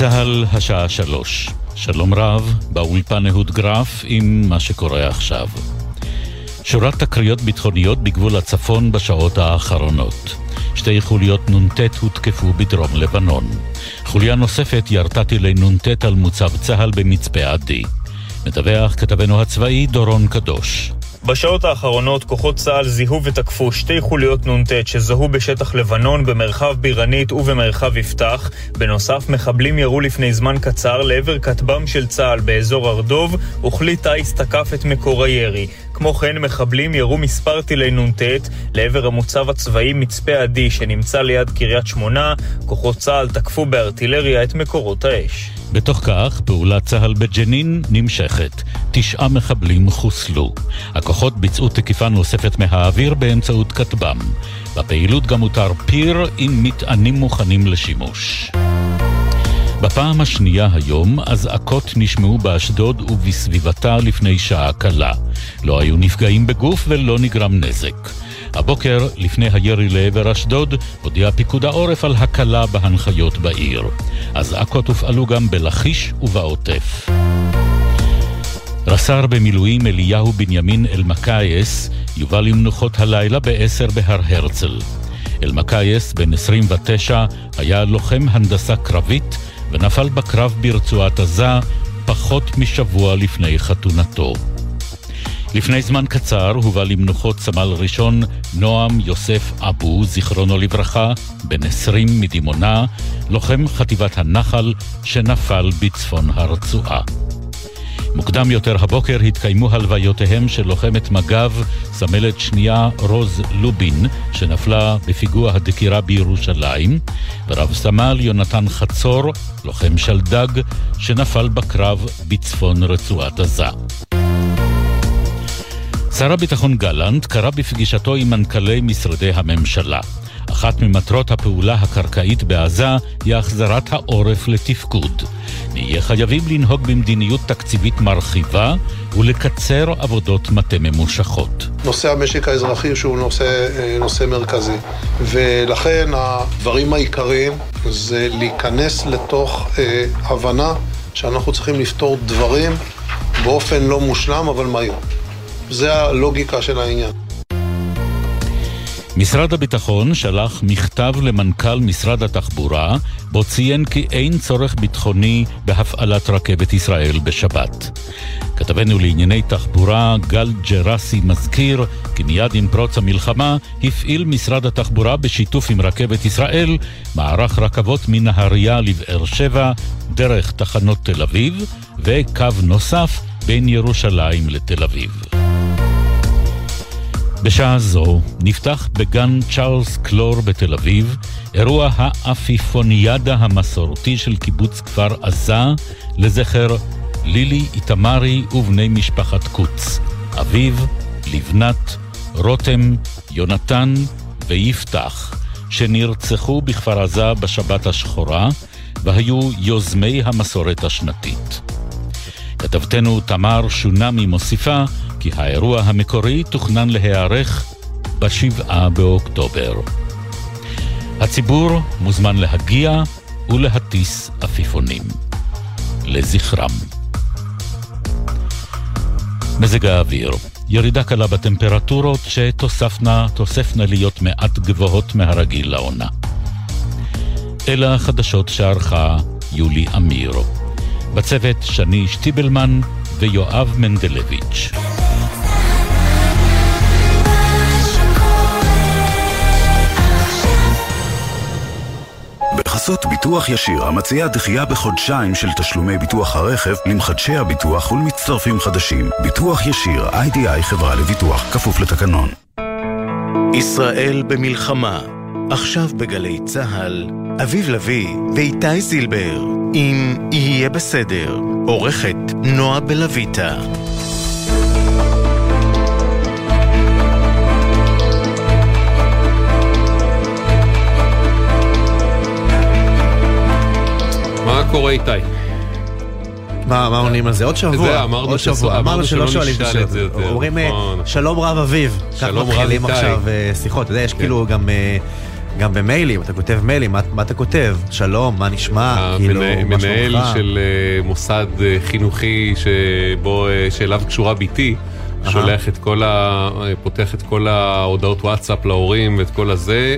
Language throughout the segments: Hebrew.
צה"ל, השעה שלוש. שלום רב, באולפן אהוד גרף עם מה שקורה עכשיו. שורת תקריות ביטחוניות בגבול הצפון בשעות האחרונות. שתי חוליות נ"ט הותקפו בדרום לבנון. חוליה נוספת ירתה טילי נ"ט על מוצב צה"ל במצפה עדי. מדווח כתבנו הצבאי דורון קדוש. בשעות האחרונות כוחות צה"ל זיהו ותקפו שתי חוליות נ"ט שזוהו בשטח לבנון, במרחב בירנית ובמרחב יפתח. בנוסף, מחבלים ירו לפני זמן קצר לעבר כטב"ם של צה"ל באזור הר-דוב, וכלי טיס תקף את מקור הירי. כמו כן, מחבלים ירו מספר טילי נ"ט לעבר המוצב הצבאי מצפה עדי שנמצא ליד קריית שמונה. כוחות צה"ל תקפו בארטילריה את מקורות האש. בתוך כך, פעולת צה"ל בג'נין נמשכת. תשעה מחבלים חוסלו. הכוחות ביצעו תקיפה נוספת מהאוויר באמצעות כטב"ם. בפעילות גם הותר פיר עם מטענים מוכנים לשימוש. בפעם השנייה היום, אזעקות נשמעו באשדוד ובסביבתה לפני שעה קלה. לא היו נפגעים בגוף ולא נגרם נזק. הבוקר, לפני הירי לעבר אשדוד, הודיע פיקוד העורף על הקלה בהנחיות בעיר. אזעקות הופעלו גם בלכיש ובעוטף. רס"ר במילואים אליהו בנימין אלמקייס יובא למנוחות הלילה ב-10 בהר הרצל. אלמקייס, בן 29, היה לוחם הנדסה קרבית ונפל בקרב ברצועת עזה פחות משבוע לפני חתונתו. לפני זמן קצר הובא למנוחות סמל ראשון נועם יוסף אבו, זיכרונו לברכה, בן 20 מדימונה, לוחם חטיבת הנחל שנפל בצפון הרצועה. מוקדם יותר הבוקר התקיימו הלוויותיהם של לוחמת מג"ב, סמלת שנייה רוז לובין, שנפלה בפיגוע הדקירה בירושלים, ורב סמל יונתן חצור, לוחם שלדג, שנפל בקרב בצפון רצועת עזה. שר הביטחון גלנט קרא בפגישתו עם מנכ"לי משרדי הממשלה. אחת ממטרות הפעולה הקרקעית בעזה היא החזרת העורף לתפקוד. נהיה חייבים לנהוג במדיניות תקציבית מרחיבה ולקצר עבודות מטה ממושכות. נושא המשק האזרחי שהוא נושא, אה, נושא מרכזי, ולכן הדברים העיקריים זה להיכנס לתוך אה, הבנה שאנחנו צריכים לפתור דברים באופן לא מושלם אבל מהיר. זה הלוגיקה של העניין. משרד הביטחון שלח מכתב למנכ"ל משרד התחבורה, בו ציין כי אין צורך ביטחוני בהפעלת רכבת ישראל בשבת. כתבנו לענייני תחבורה גל ג'רסי מזכיר כי מיד עם פרוץ המלחמה הפעיל משרד התחבורה בשיתוף עם רכבת ישראל מערך רכבות מנהריה לבאר שבע דרך תחנות תל אביב וקו נוסף בין ירושלים לתל אביב. בשעה זו נפתח בגן צ'ארלס קלור בתל אביב אירוע האפיפוניאדה המסורתי של קיבוץ כפר עזה לזכר לילי איתמרי ובני משפחת קוץ, אביו, לבנת, רותם, יונתן ויפתח, שנרצחו בכפר עזה בשבת השחורה והיו יוזמי המסורת השנתית. כתבתנו תמר שונמי מוסיפה כי האירוע המקורי תוכנן להיערך בשבעה באוקטובר. הציבור מוזמן להגיע ולהטיס עפיפונים. לזכרם. מזג האוויר ירידה קלה בטמפרטורות שתוספנה תוספנה להיות מעט גבוהות מהרגיל לעונה. אלה החדשות שערכה יולי אמיר. בצוות שני שטיבלמן ויואב מנדלביץ'. בחסות ביטוח ישיר, המציעה דחייה בחודשיים של תשלומי ביטוח הרכב למחדשי הביטוח ולמצטרפים חדשים. ביטוח ישיר, איי-די-איי חברה לביטוח, כפוף לתקנון. ישראל במלחמה, עכשיו בגלי צה"ל, אביב לביא ואיתי זילבר, אם יהיה בסדר, עורכת נועה בלויטה. מה קורה איתי? מה, מה עונים על זה? עוד שבוע. זה, אמרנו עוד שבוע. אמרנו אמרנו שלא שואלים את השאלות. אומרים, אה, נכון. שלום רב אביב. שלום רב מתחילים איתי. עכשיו אה, שיחות. אתה יודע, יש כאילו גם... אה, גם במיילים, אתה כותב מיילים, מה, מה אתה כותב? שלום, מה נשמע? כאילו, מה שלומך? של אה, מוסד אה, חינוכי שבו, אה, שאליו קשורה בתי, אהה. שולח את כל ה... פותח את כל ההודעות וואטסאפ להורים ואת כל הזה,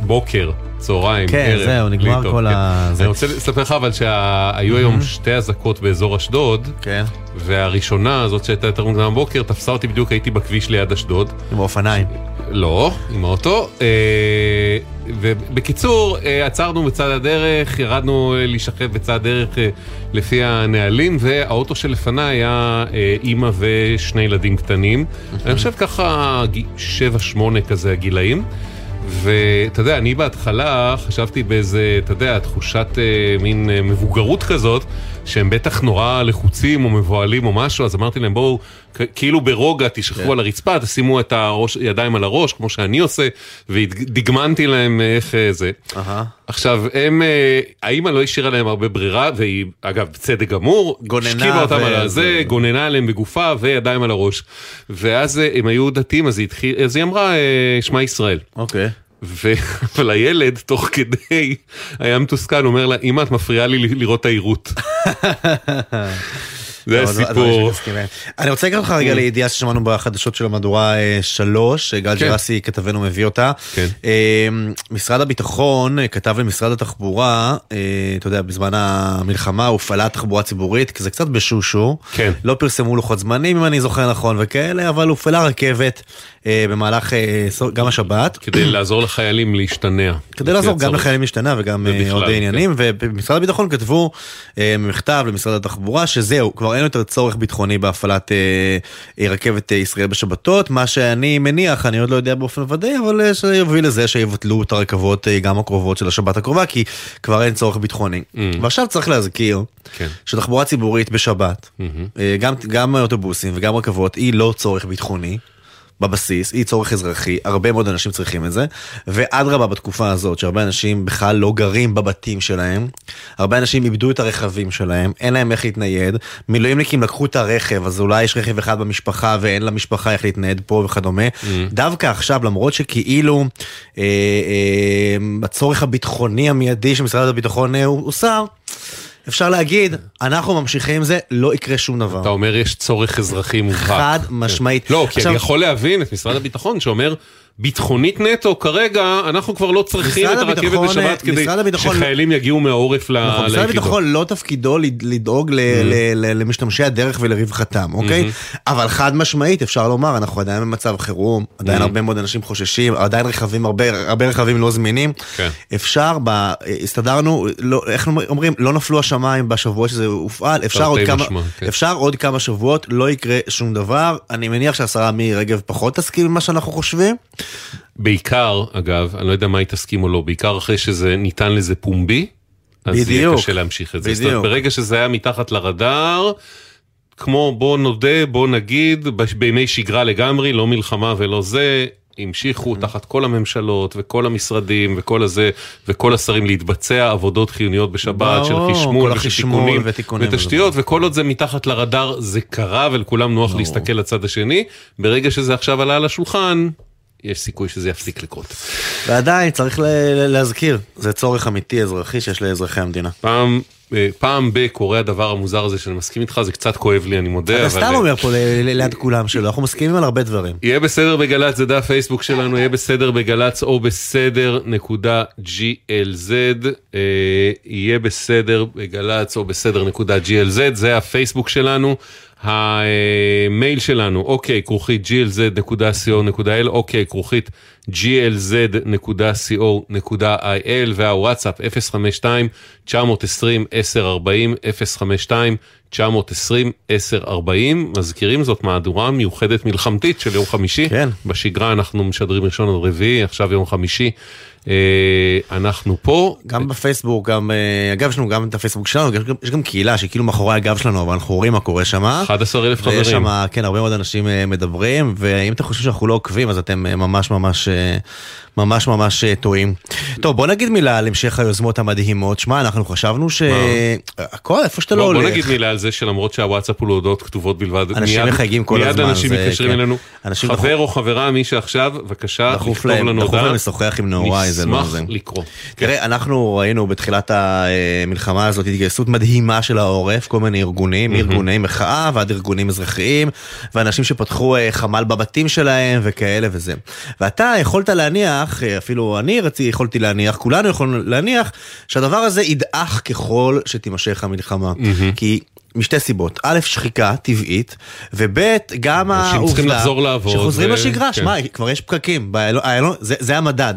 בוקר, צהריים, כן, ערב. זהו, נגמר כל כן. ה- זה. אני רוצה לספר לך אבל שהיו היום שתי אזעקות באזור אשדוד, כן, והראשונה, זאת שהייתה יותר מוקדם בבוקר, תפסה אותי בדיוק, הייתי בכביש ליד אשדוד. עם האופניים. לא, עם האוטו. אה, ובקיצור, אה, עצרנו בצד הדרך, ירדנו אה, להישכב בצד הדרך לפי הנהלים, והאוטו שלפניי היה אימא ושני ילדים קטנים. אני חושב ככה ג- שבע, שמונה כזה הגילאים. ואתה יודע, אני בהתחלה חשבתי באיזה, אתה יודע, תחושת אה, מין אה, מבוגרות כזאת, שהם בטח נורא לחוצים או מבוהלים או משהו, אז אמרתי להם, בואו, כאילו ברוגע תשכבו כן. על הרצפה, תשימו את הראש, ידיים על הראש, כמו שאני עושה, ודגמנתי להם אה, איך אה, זה. אהה. עכשיו, הם, אה, האמא לא השאירה להם הרבה ברירה, והיא, אגב, בצדק גמור, השכיבה אותם ו- על הזה, ו- גוננה עליהם בגופה וידיים על הראש. ואז הם היו דתיים, אז היא, התחיל, אז היא אמרה, שמע ישראל. אוקיי. ו... אבל הילד, תוך כדי, היה מתוסכל, אומר לה, אמא, את מפריעה לי לראות את העירות. זה לא, הדברים הסיפור. שמתעסקים בהם. אני רוצה לקחת אותך רגע לידיעה ששמענו בחדשות של המהדורה 3, גל כן. ג'רסי כתבנו מביא אותה. כן. אה, משרד הביטחון אה, כתב למשרד התחבורה, אה, אתה יודע, בזמן המלחמה הופעלה תחבורה ציבורית, כי זה קצת בשושו. כן. לא פרסמו לוחות זמנים אם אני זוכר נכון וכאלה, אבל הופעלה רכבת אה, במהלך אה, גם השבת. כדי לעזור לחיילים להשתנע. כדי לעזור גם. לחיילים להשתנה וגם אה, עוד כן. עניינים ובמשרד הביטחון כתבו אה, מכתב למשרד התחבורה שזהו כבר אין יותר צורך ביטחוני בהפעלת אה, אה, רכבת אה, ישראל בשבתות מה שאני מניח אני עוד לא יודע באופן ודאי אבל אה, שיוביל לזה שיבטלו את הרכבות אה, גם הקרובות של השבת הקרובה כי כבר אין צורך ביטחוני ועכשיו צריך להזכיר כן. שתחבורה ציבורית בשבת אה, גם גם אוטובוסים וגם רכבות היא לא צורך ביטחוני. בבסיס, היא צורך אזרחי, הרבה מאוד אנשים צריכים את זה, ואדרבה בתקופה הזאת, שהרבה אנשים בכלל לא גרים בבתים שלהם, הרבה אנשים איבדו את הרכבים שלהם, אין להם איך להתנייד, מילואימניקים לקחו את הרכב, אז אולי יש רכב אחד במשפחה ואין למשפחה איך להתנייד פה וכדומה. דווקא עכשיו, למרות שכאילו אה, אה, הצורך הביטחוני המיידי של משרד הביטחון אה, הוא הוסר, אפשר להגיד, אנחנו ממשיכים עם זה, לא יקרה שום דבר. אתה אומר יש צורך אזרחי מובהק. חד משמעית. כן. לא, כי אני יכול להבין את משרד הביטחון שאומר, ביטחונית נטו, כרגע אנחנו כבר לא צריכים משרד את הרכבת הביטחון, בשבת כדי משרד הביטחון- שחיילים יגיעו מהעורף ל- נכון, משרד ליחידות. הביטחון לא תפקידו לד- לדאוג ל- ל- ל- למשתמשי הדרך ולרווחתם, אוקיי? אבל חד משמעית אפשר לומר, אנחנו עדיין במצב חירום, עדיין הרבה מאוד אנשים חוששים, עדיין רכבים, הרבה הרבה רכבים לא זמינים. כן. אפשר, ב- הסתדרנו, לא- איך אומרים, לא נפלו השמיים בשבועות שזה הופעל, אפשר עוד כמה- משמע, כן. אפשר עוד כמה שבועות, לא יקרה שום דבר. אני מניח שהשרה מירי רגב פחות תסכים ממה שאנחנו חושבים. בעיקר, אגב, אני לא יודע מה תסכים או לא, בעיקר אחרי שזה ניתן לזה פומבי, אז יהיה בדיוק. קשה להמשיך את זה. זאת בדיוק. אומרת, ברגע שזה היה מתחת לרדאר, כמו בוא נודה, בוא נגיד, בימי שגרה לגמרי, לא מלחמה ולא זה, המשיכו תחת כל הממשלות וכל המשרדים וכל הזה וכל השרים להתבצע עבודות חיוניות בשבת של חשמול ותיקונים ותשתיות וכל עוד זה מתחת לרדאר זה קרה ולכולם נוח להסתכל לצד השני, ברגע שזה עכשיו עלה על השולחן, יש סיכוי שזה יפסיק לקרות. ועדיין צריך ל- להזכיר, זה צורך אמיתי אזרחי שיש לאזרחי המדינה. פעם, אה, פעם ב קורה הדבר המוזר הזה שאני מסכים איתך, זה קצת כואב לי, אני מודה, אתה. סתם אה, אומר פה ליד כולם שלא, אנחנו מסכימים על הרבה דברים. יהיה בסדר בגל"צ, זה דף פייסבוק שלנו, יהיה בסדר בגל"צ או בסדר נקודה GLZ, אה, יהיה בסדר בגל"צ או בסדר נקודה GLZ, זה הפייסבוק שלנו. המייל שלנו, אוקיי, כרוכית glz.co.il, אוקיי, כרוכית glz.co.il, והוואטסאפ 052-920-1040, 052-920-1040, מזכירים זאת מהדורה מיוחדת מלחמתית של יום חמישי. כן. בשגרה אנחנו משדרים ראשון עד רביעי, עכשיו יום חמישי. אה, אנחנו פה. גם בפייסבוק, גם, אה, אגב, יש לנו גם את הפייסבוק שלנו, יש גם, יש גם קהילה שהיא כאילו מאחורי הגב שלנו, אבל אנחנו רואים מה קורה שם. 11,000 חברים. ויש שם, כן, הרבה מאוד אנשים אה, מדברים, ואם אתם חושבים שאנחנו לא עוקבים, אז אתם אה, ממש ממש אה, ממש ממש אה, טועים. טוב, בוא נגיד מילה על המשך היוזמות המדהימות. שמע, אנחנו חשבנו ש... הכל, איפה שאתה לא בוא, הולך. בוא נגיד מילה על זה שלמרות שהוואטסאפ הוא להודעות כתובות בלבד, אנשים מיד- מחייגים כל הזמן, מיד אנשים זה- מתקשרים כן. אלינו, אנשים חבר או חברה, מי שעכשיו, בבקשה, דחוף לכתוב לנו דחוף הודעה, להם לשוחח עם נעוריי, זה לא זה. לקרוא. תראה, אנחנו ראינו בתחילת המלחמה הזאת התגייסות מדהימה של העורף, כל מיני ארגונים, מארגוני מחאה ועד ארגונים אזרחיים, ואנשים שפתחו אה, חמ"ל בבתים שלהם וכאלה וזה. ואתה יכולת להניח, אה, אפילו אני רציתי, יכולתי להניח, כולנו יכולנו להניח, שהדבר הזה ידעך ככל שתימשך המלחמה. כי... משתי סיבות, א', שחיקה טבעית, וב', גם אנשים העובדה צריכים לחזור לעבוד, שחוזרים ו- לשגרה, כן. שמע, כבר יש פקקים, באיילון- זה זה המדד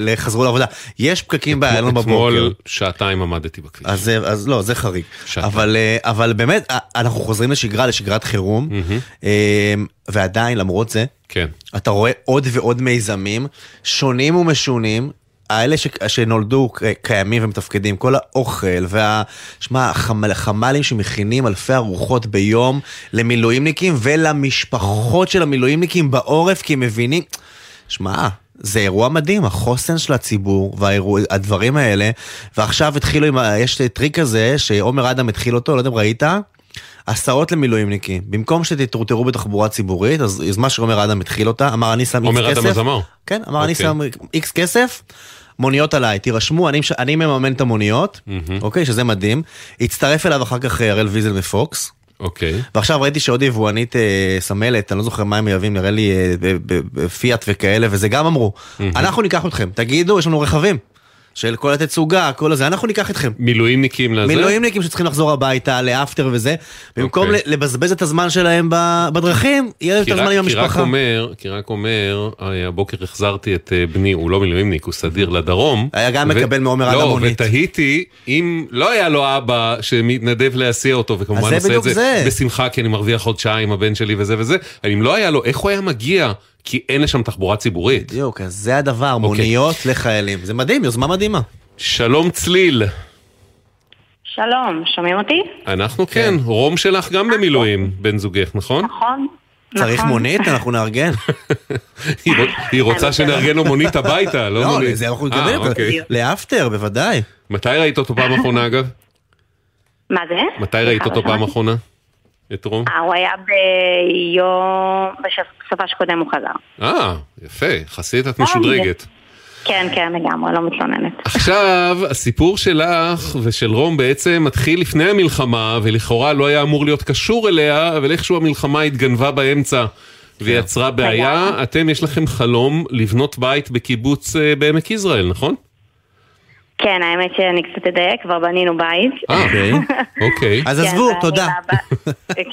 לחזרו לעבודה, יש פקקים באיילון בבוקר. אתמול שעתיים עמדתי בכביש. אז, אז לא, זה חריג. שעתיים. אבל, אה, אבל באמת, אה, אנחנו חוזרים לשגרה, לשגרת חירום, אה, ועדיין, למרות זה, כן. אתה רואה עוד ועוד מיזמים שונים ומשונים. האלה ש... שנולדו קיימים ומתפקדים, כל האוכל וה... שמע, החמל... החמ"לים שמכינים אלפי ארוחות ביום למילואימניקים ולמשפחות של המילואימניקים בעורף, כי הם מבינים... שמע, זה אירוע מדהים, החוסן של הציבור והדברים האלה, ועכשיו התחילו עם, יש טריק כזה שעומר אדם התחיל אותו, לא יודע אם ראית? הסעות למילואימניקים. במקום שתטורטרו בתחבורה ציבורית, אז אז מה שעומר אדם התחיל אותה, אמר אני שם איקס עומר כסף. אדם הזמר. כן, אמר אני אוקיי. שם איקס כסף, מוניות עליי, תירשמו, אני, אני מממן את המוניות, אוקיי, שזה מדהים. הצטרף אליו אחר כך אה, הראל ויזל מפוקס. אוקיי. ועכשיו ראיתי שעוד יבואנית אה, סמלת, אני לא זוכר מה הם מייבאים, נראה לי אה, פיאט וכאלה, וזה גם אמרו, אנחנו ניקח אתכם, תגידו, יש לנו רכבים. של כל התצוגה, כל הזה, אנחנו ניקח אתכם. מילואימניקים לזה? מילואימניקים שצריכים לחזור הביתה לאפטר וזה, במקום אוקיי. ל- לבזבז את הזמן שלהם בדרכים, יהיה להם כי יותר רק, זמן עם כי רק המשפחה. אומר, כי רק אומר, אה, הבוקר החזרתי את אה, בני, הוא לא מילואימניק, הוא סדיר לדרום. היה גם מקבל מעומר לא, מונית. ותהיתי אם לא היה לו אבא שמתנדב להסיע אותו, וכמובן עושה את זה זה. בשמחה, כי אני מרוויח חודשיים, הבן שלי וזה וזה, אם לא היה לו, איך הוא היה מגיע? כי אין לשם תחבורה ציבורית. בדיוק, אז זה הדבר, אוקיי. מוניות לחיילים. זה מדהים, יוזמה מדהימה. שלום צליל, שלום, שומעים אותי? אנחנו כן, רום שלך גם במילואים, בן זוגך, נכון? נכון. צריך נכון. מונית, אנחנו נארגן. היא רוצ- היא רוצה שנארגן לו מונית הביתה, לא לא, מונית. זה אנחנו אה, נקבל, אוקיי. לאפטר, בוודאי. מתי ראית אותו פעם אחרונה אגב? מה זה? מתי ראית אותו לא פעם. אחרונה? את רום? אה, הוא היה ביום... בסופה שקודם הוא חזר. אה, יפה, יחסית את משודרגת. כן, כן, לגמרי, לא מתלוננת. עכשיו, הסיפור שלך ושל רום בעצם מתחיל לפני המלחמה, ולכאורה לא היה אמור להיות קשור אליה, אבל איכשהו המלחמה התגנבה באמצע ויצרה בעיה. אתם, יש לכם חלום לבנות בית בקיבוץ אה, בעמק יזרעאל, נכון? כן, האמת שאני קצת אדייק, כבר בנינו בית. אה, אוקיי. אוקיי. אז כן, עזבו, תודה.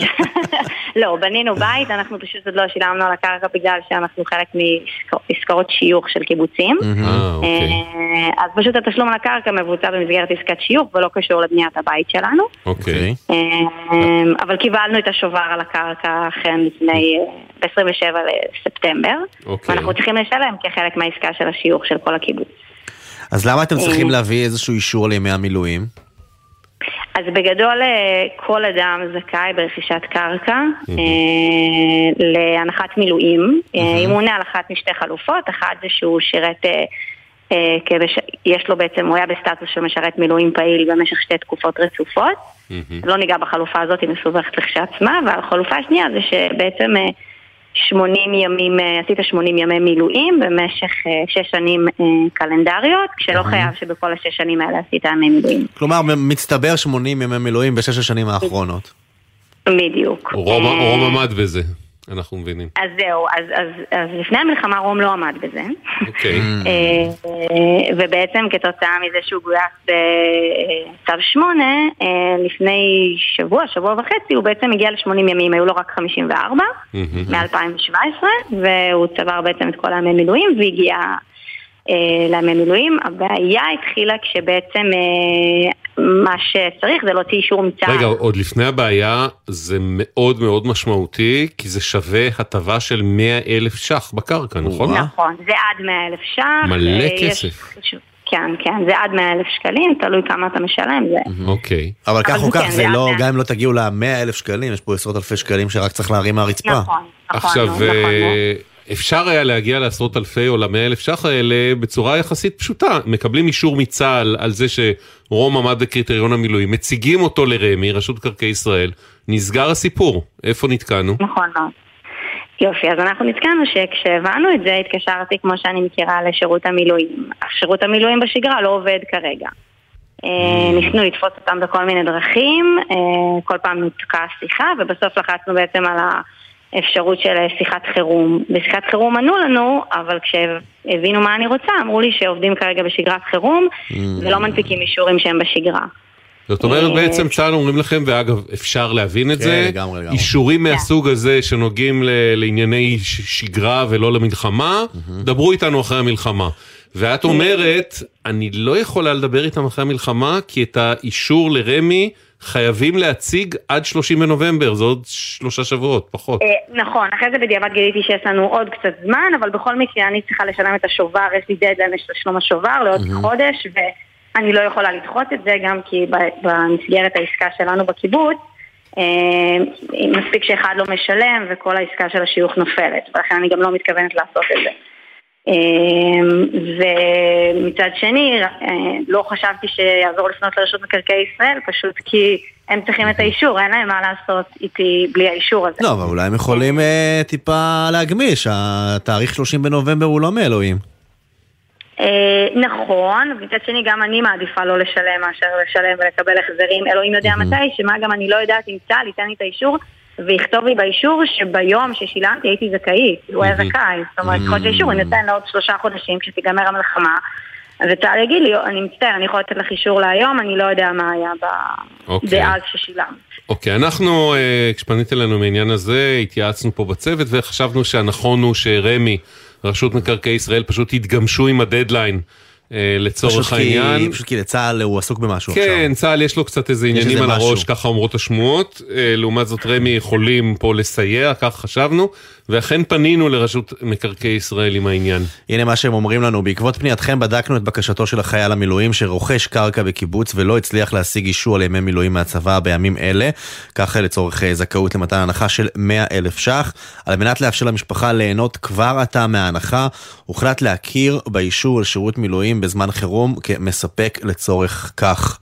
לא, בנינו בית, אנחנו פשוט עוד לא שילמנו על הקרקע בגלל שאנחנו חלק מעסקאות שיוך של קיבוצים. אה, אוקיי. אה, אז פשוט התשלום על הקרקע מבוצע במסגרת עסקת שיוך ולא קשור לבניית הבית שלנו. אוקיי. אבל קיבלנו את השובר על הקרקע אכן לפני, אה, ב-27 לספטמבר. אוקיי. ואנחנו צריכים לשלם כחלק מהעסקה של השיוך של כל הקיבוץ. אז למה אתם צריכים. להביא איזשהו אישור לימי המילואים? אז בגדול אה, כל אדם זכאי ברכישת קרקע אה, להנחת מילואים. אה, אם הוא עונה על אחת משתי חלופות, אחת זה שהוא שירת, אה, כבש... יש לו בעצם, הוא היה בסטטוס של משרת מילואים פעיל במשך שתי תקופות רצופות. לא ניגע בחלופה הזאת, היא מסובכת לכשעצמה, והחלופה השנייה זה שבעצם אה, 80 ימים, אה, עשית 80 ימי מילואים במשך 6 שנים אה, קלנדריות, כשלא חייב שבכל השש שנים האלה עשית ימי מילואים. כלומר, מצטבר 80 ימי מילואים בשש השנים האחרונות. בדיוק. רום אה, רום עמד בזה, אנחנו מבינים. אז זהו, אז, אז, אז לפני המלחמה רום לא עמד בזה. אוקיי. אה, אה, ובעצם כתוצאה מזה שהוא גויס בצו 8, אה, לפני שבוע, שבוע וחצי, הוא בעצם הגיע ל-80 ימים, היו לו רק 54 מ-2017, והוא צבר בעצם את כל הימי מילואים והגיע לימי מילואים. הבעיה התחילה כשבעצם אה, מה שצריך זה להוציא אישור מצה"ל. רגע, עוד לפני הבעיה, זה מאוד מאוד משמעותי, כי זה שווה הטבה של 100 אלף ש"ח בקרקע, נכון? נכון, זה עד 100 אלף ש"ח. מלא אה, יש- כסף. כן, כן, זה עד 100 אלף שקלים, תלוי כמה אתה משלם. זה... אוקיי. אבל כך או כך, כן, זה לא, גם אם לא תגיעו ל-100 אלף שקלים, יש פה עשרות אלפי שקלים שרק צריך להרים מהרצפה. נכון, נכון, עכשיו, נכון, אה, אפשר היה להגיע לעשרות אלפי או למאה אלף ש"ח האלה בצורה יחסית פשוטה. מקבלים אישור מצה"ל על זה שרום עמד בקריטריון המילואים, מציגים אותו לרמ"י, רשות מקרקעי ישראל, נסגר הסיפור. איפה נתקענו? נכון מאוד. יופי, אז אנחנו נתקענו שכשהבנו את זה התקשרתי כמו שאני מכירה לשירות המילואים. שירות המילואים בשגרה לא עובד כרגע. אה, ניסינו לתפוס אותם בכל מיני דרכים, אה, כל פעם נתקעה שיחה ובסוף לחצנו בעצם על האפשרות של שיחת חירום. בשיחת חירום ענו לנו, אבל כשהבינו מה אני רוצה אמרו לי שעובדים כרגע בשגרת חירום ולא מנפיקים אישורים שהם בשגרה. זאת אומרת בעצם צה"ל אומרים לכם, ואגב אפשר להבין את כן, זה, לגמרי, לגמרי. אישורים מהסוג הזה שנוגעים ל- לענייני שגרה ולא למלחמה, דברו איתנו אחרי המלחמה. ואת אומרת, אני לא יכולה לדבר איתם אחרי המלחמה, כי את האישור לרמ"י חייבים להציג עד 30 בנובמבר, זה עוד שלושה שבועות, פחות. אה, נכון, אחרי זה בדיעבד גיליתי שיש לנו עוד קצת זמן, אבל בכל מקרה אני צריכה לשלם את השובר, יש לי דדליין לתשלום השובר לעוד חודש, ואני לא יכולה לדחות את זה גם כי במסגרת העסקה שלנו בקיבוץ, אה, מספיק שאחד לא משלם וכל העסקה של השיוך נופלת, ולכן אני גם לא מתכוונת לעשות את זה. אה, ומצד שני, אה, לא חשבתי שיעזור לפנות לרשות מקרקעי ישראל, פשוט כי הם צריכים את האישור, אין להם מה לעשות איתי בלי האישור הזה. לא, אבל אולי הם יכולים אה, טיפה להגמיש, התאריך 30 בנובמבר הוא לא מאלוהים. אה, נכון, מצד שני גם אני מעדיפה לא לשלם מאשר לשלם ולקבל החזרים, אלוהים יודע מתי, שמה גם אני לא יודעת אם צה"ל ייתן לי את האישור ויכתוב לי באישור שביום ששילמתי הייתי זכאית, הוא היה זכאי, זאת אומרת, יכול להיות שהאישור יינתן לעוד שלושה חודשים כשתיגמר המלחמה וצה"ל יגיד לי, אני מצטער, אני יכול לתת לך אישור להיום, אני לא יודע מה היה אוקיי. דאז ששילמת. אוקיי, אנחנו, אה, כשפנית אלינו מעניין הזה, התייעצנו פה בצוות וחשבנו שהנכון הוא שרמ"י, רשות מקרקעי ישראל, פשוט יתגמשו עם הדדליין לצורך פשוט כי- העניין. פשוט כי לצה"ל הוא עסוק במשהו עכשיו. כן, צה"ל יש לו קצת איזה עניינים על הראש, משהו. ככה אומרות השמועות. אה, לעומת זאת רמ"י יכולים פה לסייע, כך חשבנו, ואכן פנינו לרשות מקרקעי ישראל עם העניין. הנה מה שהם אומרים לנו, בעקבות פנייתכם בדקנו את בקשתו של החייל המילואים שרוכש קרקע בקיבוץ ולא הצליח להשיג אישור על ימי מילואים מהצבא בימים אלה, ככה לצורך אה, זכאות למתן הנחה של 100 אלף ש"ח. על מנת לאפשר למשפחה ליהנות כבר עתה מההנחה, הוחלט להכיר באישור על שירות מילואים בזמן חירום כמספק לצורך כך.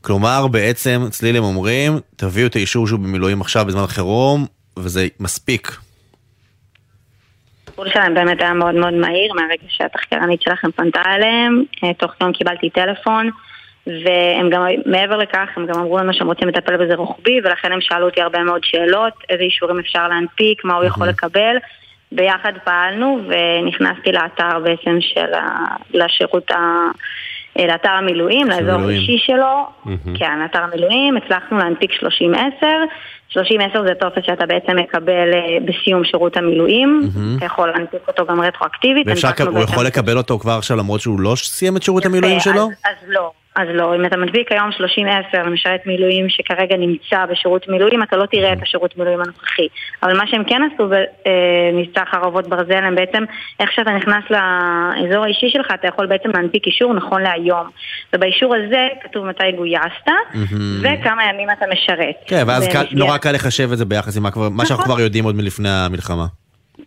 כלומר, בעצם צליל הם אומרים, תביאו את האישור שהוא במילואים עכשיו בזמן חירום, וזה מספיק. הטיפול שלהם באמת היה מאוד מאוד מהיר מהרגע שהתחקרנית שלכם פנתה אליהם, אה, תוך יום קיבלתי טלפון והם גם, מעבר לכך, הם גם אמרו לנו שהם רוצים לטפל בזה רוחבי ולכן הם שאלו אותי הרבה מאוד שאלות, איזה אישורים אפשר להנפיק, מה הוא יכול לקבל ביחד פעלנו ונכנסתי לאתר בעצם של ה... לשירות ה... לאתר המילואים, לאזור. האישי שלו. כן, לאתר המילואים, הצלחנו להנפיק 30-10, 30-10 זה טופס שאתה בעצם מקבל אה, בסיום שירות המילואים, אתה יכול להנפיק אותו גם רטרואקטיבית. ואפשר, הוא בעצם- יכול לקבל אותו כבר עכשיו למרות שהוא לא סיים את שירות המילואים שלו? אז, אז לא, אז לא. אם אתה מדביק היום 30-10 למשרת מילואים שכרגע נמצא בשירות מילואים, אתה לא תראה את השירות מילואים הנוכחי. אבל מה שהם כן עשו במבצע חרבות ברזל, הם בעצם, איך שאתה נכנס לאזור האישי שלך, אתה יכול בעצם להנפיק אישור נכון להיום. ובאישור הזה כתוב מתי גויסת, וכמה ימים אתה משרת. כן, ואז נורא קל לחשב את זה ביחס עם מה שאנחנו נכון. כבר יודעים עוד מלפני המלחמה.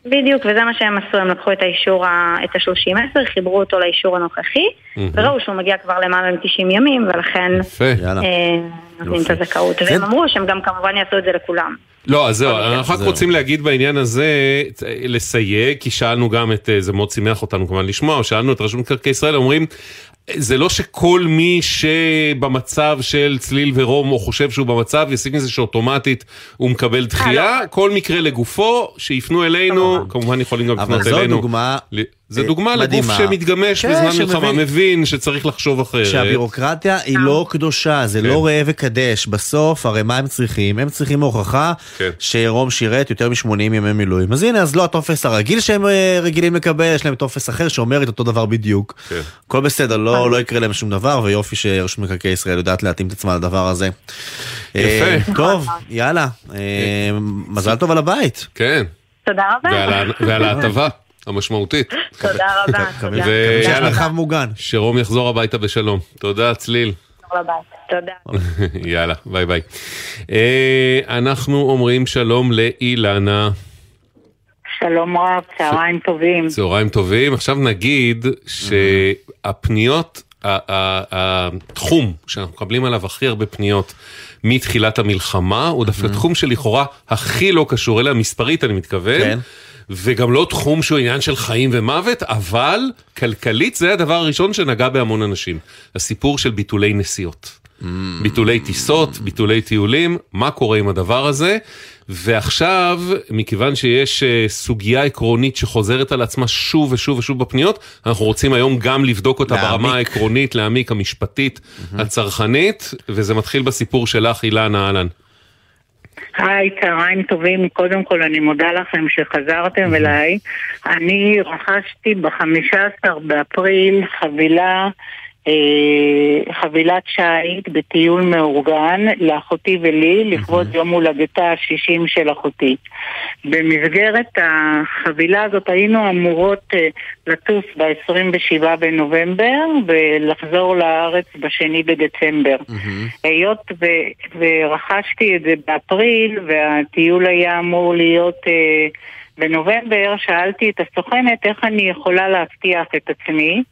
בדיוק, וזה מה שהם עשו, הם לקחו את האישור, ה- את ה-30-10, חיברו אותו לאישור הנוכחי, וראו שהוא מגיע כבר למעלה מ-90 ימים, ולכן יפה. יאללה. אה, נותנים את. הזכאות. זה- והם אמרו שהם גם כמובן יעשו את זה לכולם. לא, אז זהו, אנחנו רק. רוצים להגיד בעניין הזה, לסייג, כי שאלנו גם את, אה, זה מאוד שימח אותנו כמובן לשמוע, שאלנו את רשות מקרקעי ישראל, אומרים, זה לא שכל מי שבמצב של צליל ורום, או חושב שהוא במצב, יסיק מזה שאוטומטית הוא מקבל דחייה, כל מקרה לגופו, שיפנו אלינו, כמובן יכולים גם אבל לפנות זו אלינו. דוגמה ל- זה אה, דוגמה לגוף. שמתגמש כן, בזמן שמבין- מלחמה, מבין שצריך לחשוב אחרת. שהבירוקרטיה היא לא קדושה, זה כן. לא ראה וקדש. בסוף, הרי מה הם צריכים? הם צריכים הוכחה כן. שרום שירת יותר מ-80 ימי מילואים. אז הנה, אז לא הטופס הרגיל שהם אה, רגילים לקבל, יש להם טופס אחר שאומר את אותו דבר בדיוק. כן. הכל בסדר, לא לא יקרה להם שום דבר, ויופי שרשות מקרקעי ישראל יודעת להתאים את עצמה לדבר הזה. אה, יפה. טוב, יאללה, אה, מזל טוב על הבית. כן, תודה רבה. ועל ההטבה המשמעותית. תודה רבה. תודה. ו- שיש יאללה. מרחב מוגן. שרום יחזור הביתה בשלום. תודה, צליל. תודה. יאללה, ביי ביי. אה, אנחנו אומרים שלום לאילנה. שלום רב, צהריים טובים. צהריים טובים. עכשיו נגיד שהפניות, התחום שאנחנו מקבלים עליו הכי הרבה פניות מתחילת המלחמה, הוא דווקא תחום שלכאורה הכי לא קשור אליה, מספרית אני מתכוון. כן. וגם לא תחום שהוא עניין של חיים ומוות, אבל כלכלית זה הדבר הראשון שנגע בהמון אנשים. הסיפור של ביטולי נסיעות. ביטולי טיסות, ביטולי טיולים, מה קורה עם הדבר הזה? ועכשיו, מכיוון שיש אה, סוגיה עקרונית שחוזרת על עצמה שוב ושוב ושוב בפניות, אנחנו רוצים היום גם לבדוק אותה להעמיק. ברמה העקרונית, להעמיק, המשפטית, הצרכנית, וזה מתחיל בסיפור שלך, אילנה אהלן. היי, צהריים טובים. קודם כל, אני מודה לכם שחזרתם אליי. אני רכשתי ב-15 באפריל חבילה, חבילת שיט בטיול מאורגן לאחותי ולי לכבוד יום הולדתה ה-60 של אחותי. במסגרת החבילה הזאת היינו אמורות אה, לטוס ב-27 בנובמבר ולחזור לארץ ב-2 בדצמבר. היות ו- ורכשתי את זה באפריל והטיול היה אמור להיות אה, בנובמבר, שאלתי את הסוכנת איך אני יכולה להבטיח את עצמי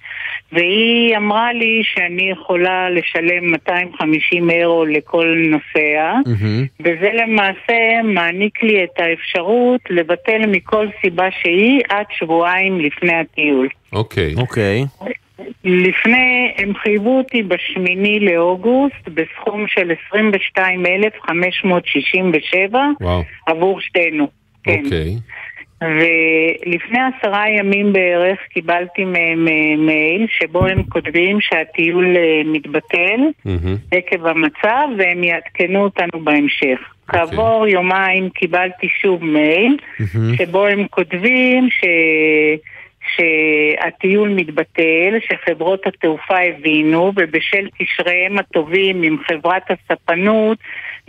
והיא אמרה לי שאני יכולה לשלם 250 אירו לכל נוסע וזה למעשה מעניק לי את האפשרות לבטל מכל סיבה שהיא עד שבועיים לפני הטיול. אוקיי. אוקיי. לפני, הם חייבו אותי בשמיני לאוגוסט בסכום של 22,567 וואו. עבור שתינו. כן. אוקיי. ולפני עשרה ימים בערך קיבלתי מהם מייל שבו הם כותבים שהטיול אה, מתבטל מהמם. עקב המצב והם יעדכנו אותנו בהמשך. כעבור יומיים קיבלתי שוב מייל שבו הם כותבים ש... שהטיול מתבטל, שחברות התעופה הבינו ובשל קשריהם הטובים עם חברת הספנות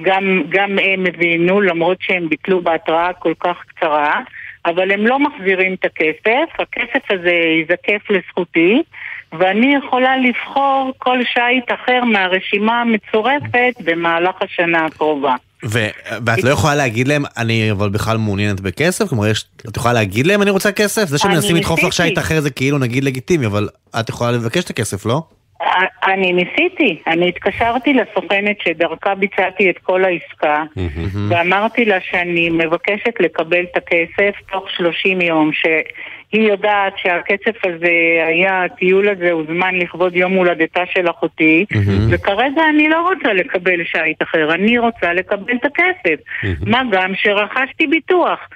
גם, גם הם הבינו למרות שהם ביטלו בהתראה כל כך קצרה אבל הם לא מחזירים את הכסף, הכסף הזה ייזקף לזכותי ואני יכולה לבחור כל שיט אחר מהרשימה המצורפת במהלך השנה הקרובה. ו- ואת לא יכולה להגיד להם, אני אבל בכלל מעוניינת בכסף? כלומר, יש, את יכולה להגיד להם אני רוצה כסף? זה שמנסים לדחוף לך. שיט אחר זה כאילו נגיד לגיטימי, אבל את יכולה לבקש את הכסף, לא? אני ניסיתי, אני התקשרתי לסוכנת שדרכה ביצעתי את כל העסקה ואמרתי לה שאני מבקשת לקבל את הכסף תוך 30 יום שהיא יודעת שהכסף הזה היה, הטיול הזה הוזמן לכבוד יום הולדתה של אחותי וכרגע אני לא רוצה לקבל שיט אחר, אני רוצה לקבל את הכסף. מה גם שרכשתי ביטוח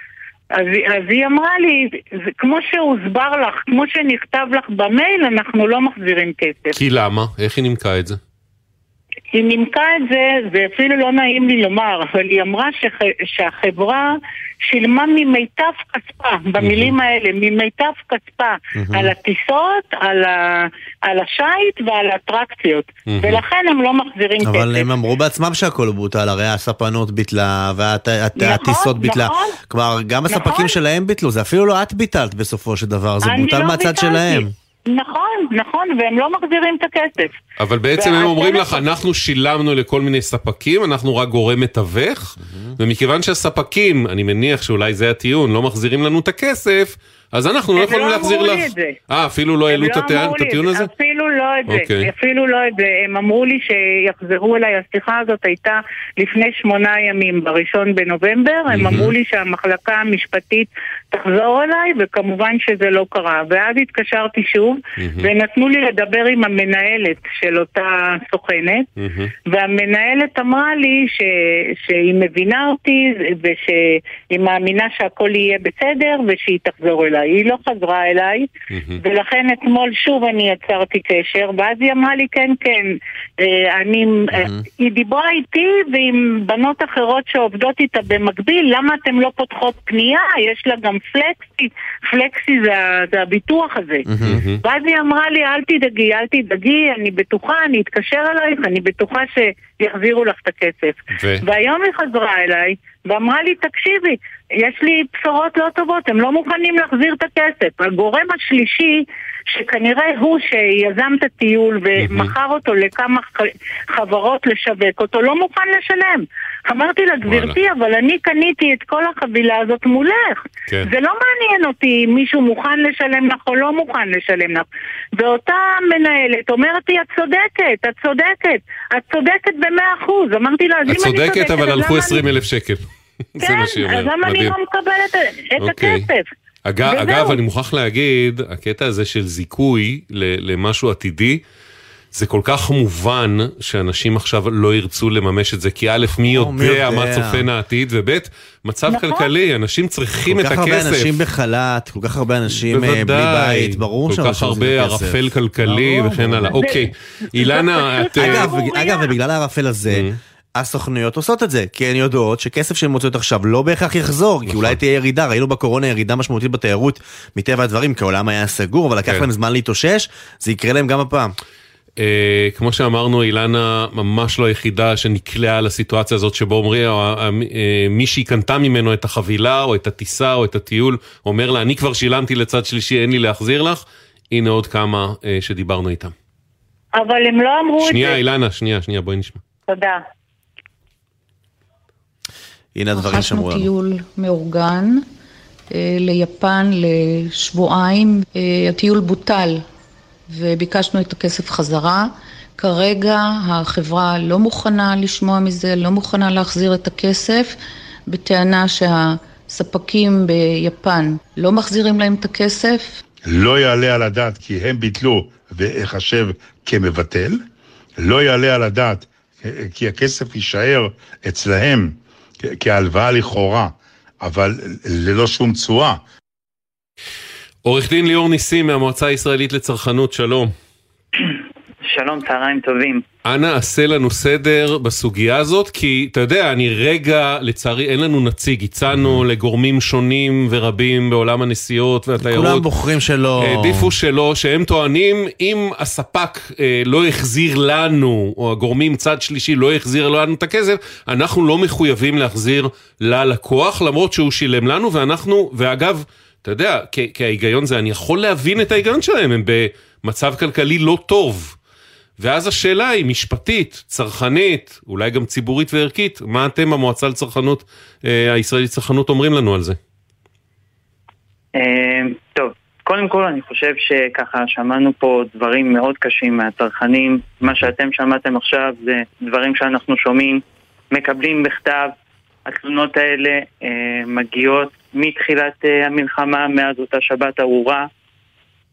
אז, אז היא אמרה לי, זה, כמו שהוסבר לך, כמו שנכתב לך במייל, אנחנו לא מחזירים כסף. כי למה? איך היא נימקה את זה? היא נימקה את זה, זה אפילו לא נעים לי לומר, אבל היא אמרה שח, שהחברה שילמה ממיטב כספה, במילים האלה, ממיטב כספה, על הטיסות, על, ה, על השייט ועל האטרקציות, ולכן הם לא מחזירים כסף. אבל הם אמרו בעצמם שהכל בוטל, הרי הספנות ביטלה נכון, והטיסות ביטלה. נכון. כלומר, גם נכון. הספקים שלהם ביטלו, זה אפילו לא את ביטלת בסופו של דבר, זה בוטל לא מהצד ביטלתי. שלהם. נכון, נכון, והם לא מחזירים את הכסף. אבל בעצם הם אומרים לך, אנחנו שילמנו לכל מיני ספקים, אנחנו רק גורם מתווך, ומכיוון שהספקים, אני מניח שאולי זה הטיעון, לא מחזירים לנו את הכסף, אז אנחנו לא הם יכולים לא להחזיר אמרו לך. לי את זה. אה, אפילו לא העלו את הם אמרו לי הטיעון הזה? אפילו לא את זה, אוקיי. אפילו לא את זה. הם אמרו לי שיחזרו אליי, השיחה הזאת הייתה לפני שמונה ימים, בראשון בנובמבר, הם אמרו לי שהמחלקה המשפטית תחזור אליי, וכמובן שזה לא קרה. ואז התקשרתי שוב, ונתנו לי לדבר עם המנהלת של אותה סוכנת, מהמם. והמנהלת אמרה לי ש, שהיא מבינה אותי ושהיא מאמינה שהכל יהיה בסדר ושהיא תחזור אליי. היא לא חזרה אליי, ולכן אתמול שוב אני יצרתי קשר, ואז היא אמרה לי כן, כן, אה, אני, אה, היא דיברה איתי ועם בנות אחרות שעובדות איתה במקביל, למה אתן לא פותחות פנייה? יש לה גם פלקסי, פלקסי זה, זה הביטוח הזה. ואז היא אמרה לי, אל תדאגי, אל תדאגי, אני בטוחה, אני אתקשר אלייך, אני בטוחה שיחזירו לך את הכסף. ו? והיום היא חזרה אליי ואמרה לי, תקשיבי, יש לי בשורות לא טובות, הם לא מוכנים להחזיר את הכסף. הגורם השלישי, שכנראה הוא שיזם את הטיול ומכר אותו לכמה חברות לשווק אותו, לא מוכן לשלם. אמרתי לה, גברתי, אבל אני קניתי את כל החבילה הזאת מולך. כן. זה לא מעניין אותי אם מישהו מוכן לשלם לך או לא מוכן לשלם לך. ואותה מנהלת אומרת לי, את צודקת, את צודקת, את צודקת במאה אחוז. אמרתי לה, אז אם אני צודקת... את צודקת, אבל הלכו 20 אלף שקל. כן, אז למה אני לא מקבלת את אוקיי. הכסף? אגב, אגב, אני מוכרח להגיד, הקטע הזה של זיכוי למשהו עתידי, זה כל כך מובן שאנשים עכשיו לא ירצו לממש את זה, כי א', מי יודע מה צופן העתיד, וב', מצב נכון. כלכלי, אנשים צריכים את הכסף. כל כך הרבה אנשים בחל"ת, כל כך הרבה אנשים אה, בלי בית, ברור שאנשים כל כך הרבה ערפל כלכלי וכן הלאה. אוקיי, אילנה, את... אגב, ובגלל הערפל הזה... הסוכנויות עושות את זה, כי הן יודעות שכסף שהן מוצאות עכשיו לא בהכרח יחזור, כי אולי נכון. תהיה ירידה, ראינו בקורונה ירידה משמעותית בתיירות מטבע הדברים, כי העולם היה סגור, אבל לקח כן. להם זמן להתאושש, זה יקרה להם גם הפעם. אה, כמו שאמרנו, אילנה ממש לא היחידה שנקלעה לסיטואציה הזאת שבו אומרים, אה, מישהי קנתה ממנו את החבילה או את הטיסה או את הטיול, אומר לה, אני כבר שילמתי לצד שלישי, אין לי להחזיר לך, הנה עוד כמה אה, שדיברנו איתם. אבל הם לא אמרו את זה. שנייה, אילנה, שנייה, שנייה, בואי נשמע. תודה. הנה הדברים שאמרו לנו. רכשנו טיול מאורגן ליפן לשבועיים, הטיול בוטל וביקשנו את הכסף חזרה. כרגע החברה לא מוכנה לשמוע מזה, לא מוכנה להחזיר את הכסף, בטענה שהספקים ביפן לא מחזירים להם את הכסף. לא יעלה על הדעת כי הם ביטלו ואחשב כמבטל, לא יעלה על הדעת כי הכסף יישאר אצלהם כהלוואה לכאורה, אבל ללא שום תשואה. עורך דין ליאור ניסים מהמועצה הישראלית לצרכנות, שלום. שלום, צהריים טובים. אנא עשה לנו סדר בסוגיה הזאת, כי אתה יודע, אני רגע, לצערי אין לנו נציג, הצענו mm-hmm. לגורמים שונים ורבים בעולם הנסיעות והתיירות. כולם בוחרים שלא. העדיפו שלא, שהם טוענים, אם הספק אה, לא החזיר לנו, או הגורמים צד שלישי לא החזיר לנו את הכסף, אנחנו לא מחויבים להחזיר ללקוח, למרות שהוא שילם לנו, ואנחנו, ואגב, אתה יודע, כי ההיגיון זה, אני יכול להבין את ההיגיון שלהם, הם במצב כלכלי לא טוב. ואז השאלה היא משפטית, צרכנית, אולי גם ציבורית וערכית, מה אתם במועצה לצרכנות, אה, הישראלית לצרכנות אומרים לנו על זה? אה, טוב, קודם כל אני חושב שככה שמענו פה דברים מאוד קשים מהצרכנים, מה שאתם שמעתם עכשיו זה דברים שאנחנו שומעים, מקבלים בכתב, התלונות האלה אה, מגיעות מתחילת אה, המלחמה, מאז אותה שבת ארורה,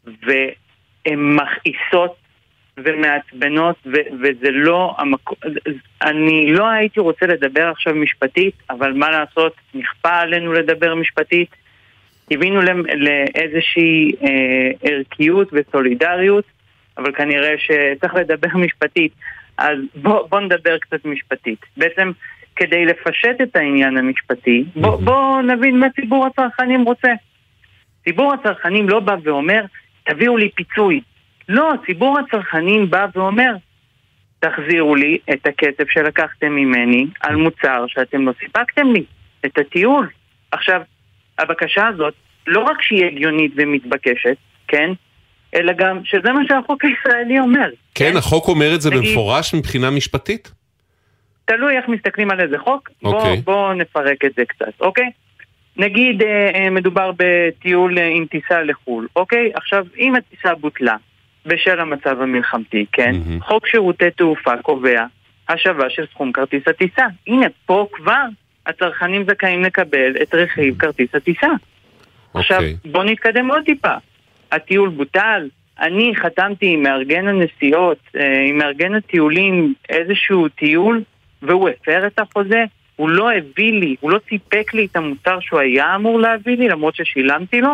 והן מכעיסות ומעצבנות, ו- וזה לא המקום... אני לא הייתי רוצה לדבר עכשיו משפטית, אבל מה לעשות, נכפה עלינו לדבר משפטית. קיווינו לאיזושהי אה, ערכיות וסולידריות, אבל כנראה שצריך לדבר משפטית. אז בואו בוא נדבר קצת משפטית. בעצם כדי לפשט את העניין המשפטי, בואו בוא נבין מה ציבור הצרכנים רוצה. ציבור הצרכנים לא בא ואומר, תביאו לי פיצוי. לא, ציבור הצרכנים בא ואומר, תחזירו לי את הכסף שלקחתם ממני על מוצר שאתם לא סיפקתם לי, את הטיול. עכשיו, הבקשה הזאת, לא רק שהיא הגיונית ומתבקשת, כן? אלא גם שזה מה שהחוק הישראלי אומר. כן, כן? החוק אומר את זה נגיד, במפורש מבחינה משפטית? תלוי איך מסתכלים על איזה חוק, okay. בואו אוקיי. בוא נפרק את זה קצת, אוקיי? נגיד אה, אה, מדובר בטיול אה, עם טיסה לחו"ל, אוקיי? עכשיו, אם הטיסה בוטלה בשל המצב המלחמתי, כן? Mm-hmm. חוק שירותי תעופה קובע השבה של סכום כרטיס הטיסה. הנה, פה כבר הצרכנים זכאים לקבל את רכיב כרטיס הטיסה. Okay. עכשיו, אוקיי. בואו נתקדם עוד טיפה. הטיול בוטל, אני חתמתי עם מארגן הנסיעות, אה, עם מארגן הטיולים, איזשהו טיול, והוא הפר את החוזה, הוא לא הביא לי, הוא לא סיפק לי את המוצר שהוא היה אמור להביא לי למרות ששילמתי לו,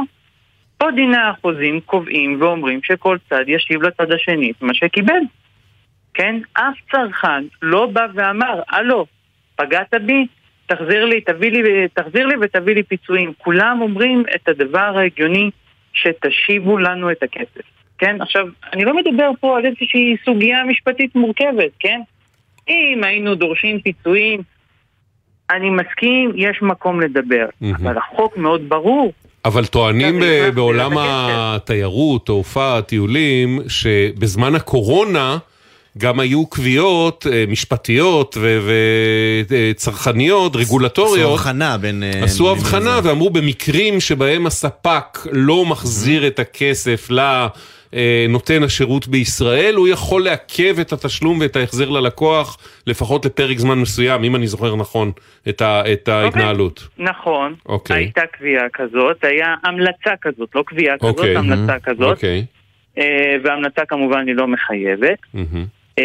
פה דיני החוזים קובעים ואומרים שכל צד ישיב לצד השני את מה שקיבל. כן? אף צרכן לא בא ואמר, הלו, פגעת בי, תחזיר לי, תביא לי, תחזיר לי ותביא לי פיצויים. כולם אומרים את הדבר ההגיוני שתשיבו לנו את הכסף. כן? עכשיו, אני לא מדבר פה על איזושהי סוגיה משפטית מורכבת, כן? אם היינו דורשים פיצויים אני מסכים, יש מקום לדבר, אבל החוק מאוד ברור. אבל טוענים בעולם התיירות, תעופה, הטיולים, שבזמן הקורונה גם היו קביעות אה, משפטיות וצרכניות, רגולטוריות. עשו הבחנה בין... אה, עשו הבחנה ואמרו במקרים שבהם הספק לא מחזיר את הכסף ל... אה, נותן השירות בישראל, הוא יכול לעכב את התשלום ואת ההחזר ללקוח לפחות לפרק זמן מסוים, אם אני זוכר נכון את, ה, את אוקיי. ההתנהלות. Okay. נכון, okay. אוקיי. הייתה קביעה כזאת, היה המלצה כזאת, לא קביעה כזאת, okay. אוקיי. המלצה mm-hmm. כזאת. Okay. והמלצה כמובן היא לא מחייבת. Mm-hmm.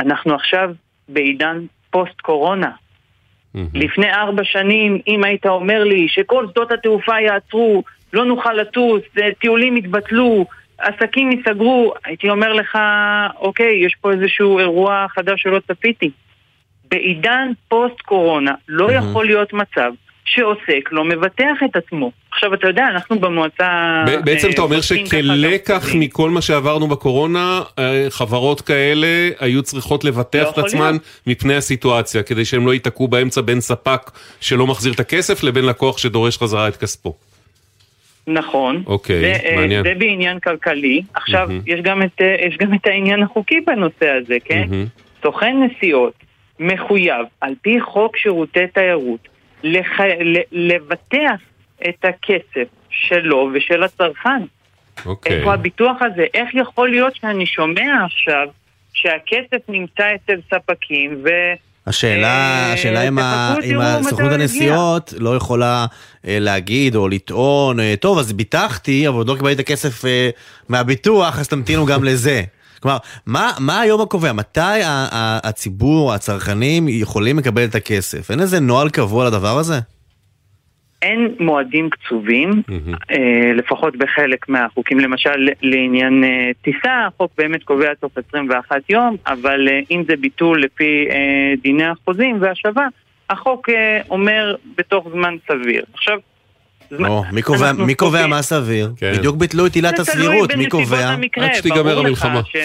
אנחנו עכשיו בעידן פוסט קורונה. Mm-hmm. לפני ארבע שנים, אם היית אומר לי שכל שדות התעופה יעצרו, לא נוכל לטוס, טיולים יתבטלו, עסקים ייסגרו, הייתי אומר לך, אוקיי, יש פה איזשהו אירוע חדש שלא צפיתי. בעידן פוסט קורונה לא mm-hmm. יכול להיות מצב שעוסק לא מבטח את עצמו. עכשיו, אתה יודע, אנחנו במועצה... בעצם אתה אומר שכלקח מכל מה שעברנו בקורונה, אה, חברות כאלה היו צריכות לבטח לא את עצמן מפני הסיטואציה, כדי שהם לא ייתקעו באמצע בין ספק שלא מחזיר את הכסף לבין לקוח שדורש חזרה את כספו. נכון. אוקיי, זה, אה, מעניין. זה בעניין כלכלי. עכשיו, mm-hmm. יש, גם את, אה, יש גם את העניין החוקי בנושא הזה, כן? Mm-hmm. סוכן נסיעות מחויב, על פי חוק שירותי תיירות, לח... לבטח את הכסף שלו ושל הצרכן. אוקיי. איפה הביטוח הזה? איך יכול להיות שאני שומע עכשיו שהכסף נמצא אצל ספקים ו... השאלה, אה, השאלה אם, אם הסוכנות הנסיעות לא יכולה אה, להגיד או לטעון, אה, טוב, אז ביטחתי, אבל עוד לא קיבלתי את הכסף מהביטוח, אז תמתינו גם לזה. כלומר, מה, מה היום הקובע? מתי הציבור, הצרכנים, יכולים לקבל את הכסף? אין איזה נוהל קבוע לדבר הזה? אין מועדים קצובים, mm-hmm. אה, לפחות בחלק מהחוקים. למשל, לעניין אה, טיסה, החוק באמת קובע תוך 21 יום, אבל אה, אם זה ביטול לפי אה, דיני החוזים והשבה, החוק אה, אומר בתוך זמן סביר. עכשיו, או, מי קובע, מי קובע מה סביר? כן. בדיוק ביטלו את עילת הסבירות, מי קובע? עד שתיגמר המלחמה. ש...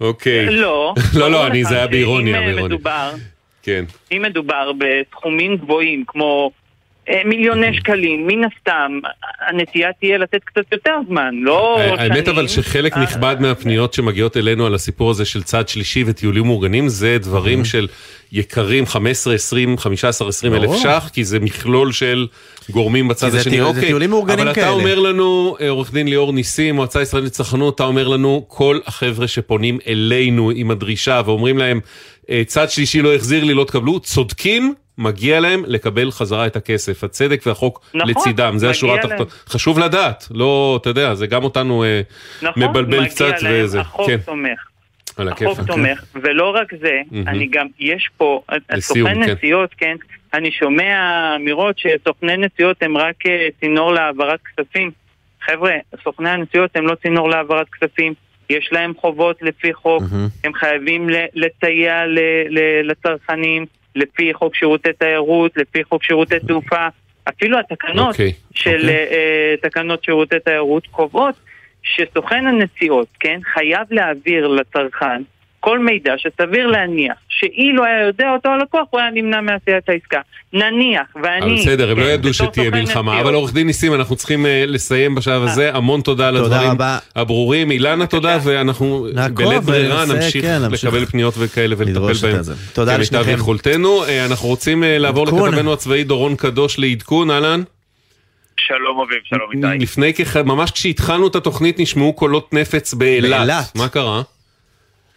אוקיי. לא. לא, לא, אני, זה היה באירוניה, באירוניה. מדובר, כן. אם מדובר בסכומים גבוהים כמו מיליוני שקלים, מן הסתם, הנטייה תהיה לתת קצת יותר זמן, לא שנים. האמת אבל שחלק נכבד מהפניות שמגיעות אלינו על הסיפור הזה של צד שלישי וטיולים מאורגנים, זה דברים של יקרים 15, 20, 15, 20 אלף ש"ח, כי זה מכלול של גורמים בצד השני. זה טיולים מאורגנים כאלה. אבל אתה אומר לנו, אה, עורך דין ליאור ניסים, מועצה ישראלית לצרכנות, אתה אומר לנו, כל החבר'ה שפונים אלינו עם הדרישה ואומרים להם, אה, צד שלישי לא החזיר לי, לא תקבלו, צודקים, מגיע להם לקבל חזרה את הכסף. הצדק והחוק נכון, לצידם, זה השורה התחתונה. חשוב לדעת, לא, אתה יודע, זה גם אותנו אה, נכון, מבלבל קצת וזה. נכון, מגיע להם, החוק כן. תומך. על החוק תומך, כן. ולא רק זה, mm-hmm. אני גם, יש פה, סוכני כן. נסיעות, כן, אני שומע אמירות שסוכני נסיעות הם רק אה, צינור להעברת כספים. חבר'ה, סוכני הנסיעות הם לא צינור להעברת כספים, יש להם חובות לפי חוק, mm-hmm. הם חייבים לסייע לצרכנים, לפי חוק שירותי תיירות, לפי חוק שירותי תעופה, אפילו התקנות okay, אוקיי, של okay. אוקיי. uh, תקנות שירותי תיירות קובעות שסוכן הנסיעות, כן, חייב להעביר לצרכן כל מידע שסביר להניח שאילו היה יודע אותו הלקוח, הוא היה נמנע מעשיית העסקה. נניח, ואני... אבל בסדר, הם לא כן, ידעו שתהיה מלחמה, אבל עורך דין ניסים, אנחנו צריכים אה, לסיים בשלב הזה. אה. המון תודה על הדברים הברורים. אילנה, תודה, ואנחנו בלית ברירה נמשיך כן, לקבל פניות וכאלה ולטפל בהם. תודה לשניכם. כמיטב יכולתנו. אה, אנחנו רוצים לעבור לכתבנו הצבאי דורון קדוש לעדכון, אהלן. שלום אביב, שלום איתי. לפני כ... ממש כשהתחלנו את התוכנית נשמעו קולות נפץ באילת. מה קרה?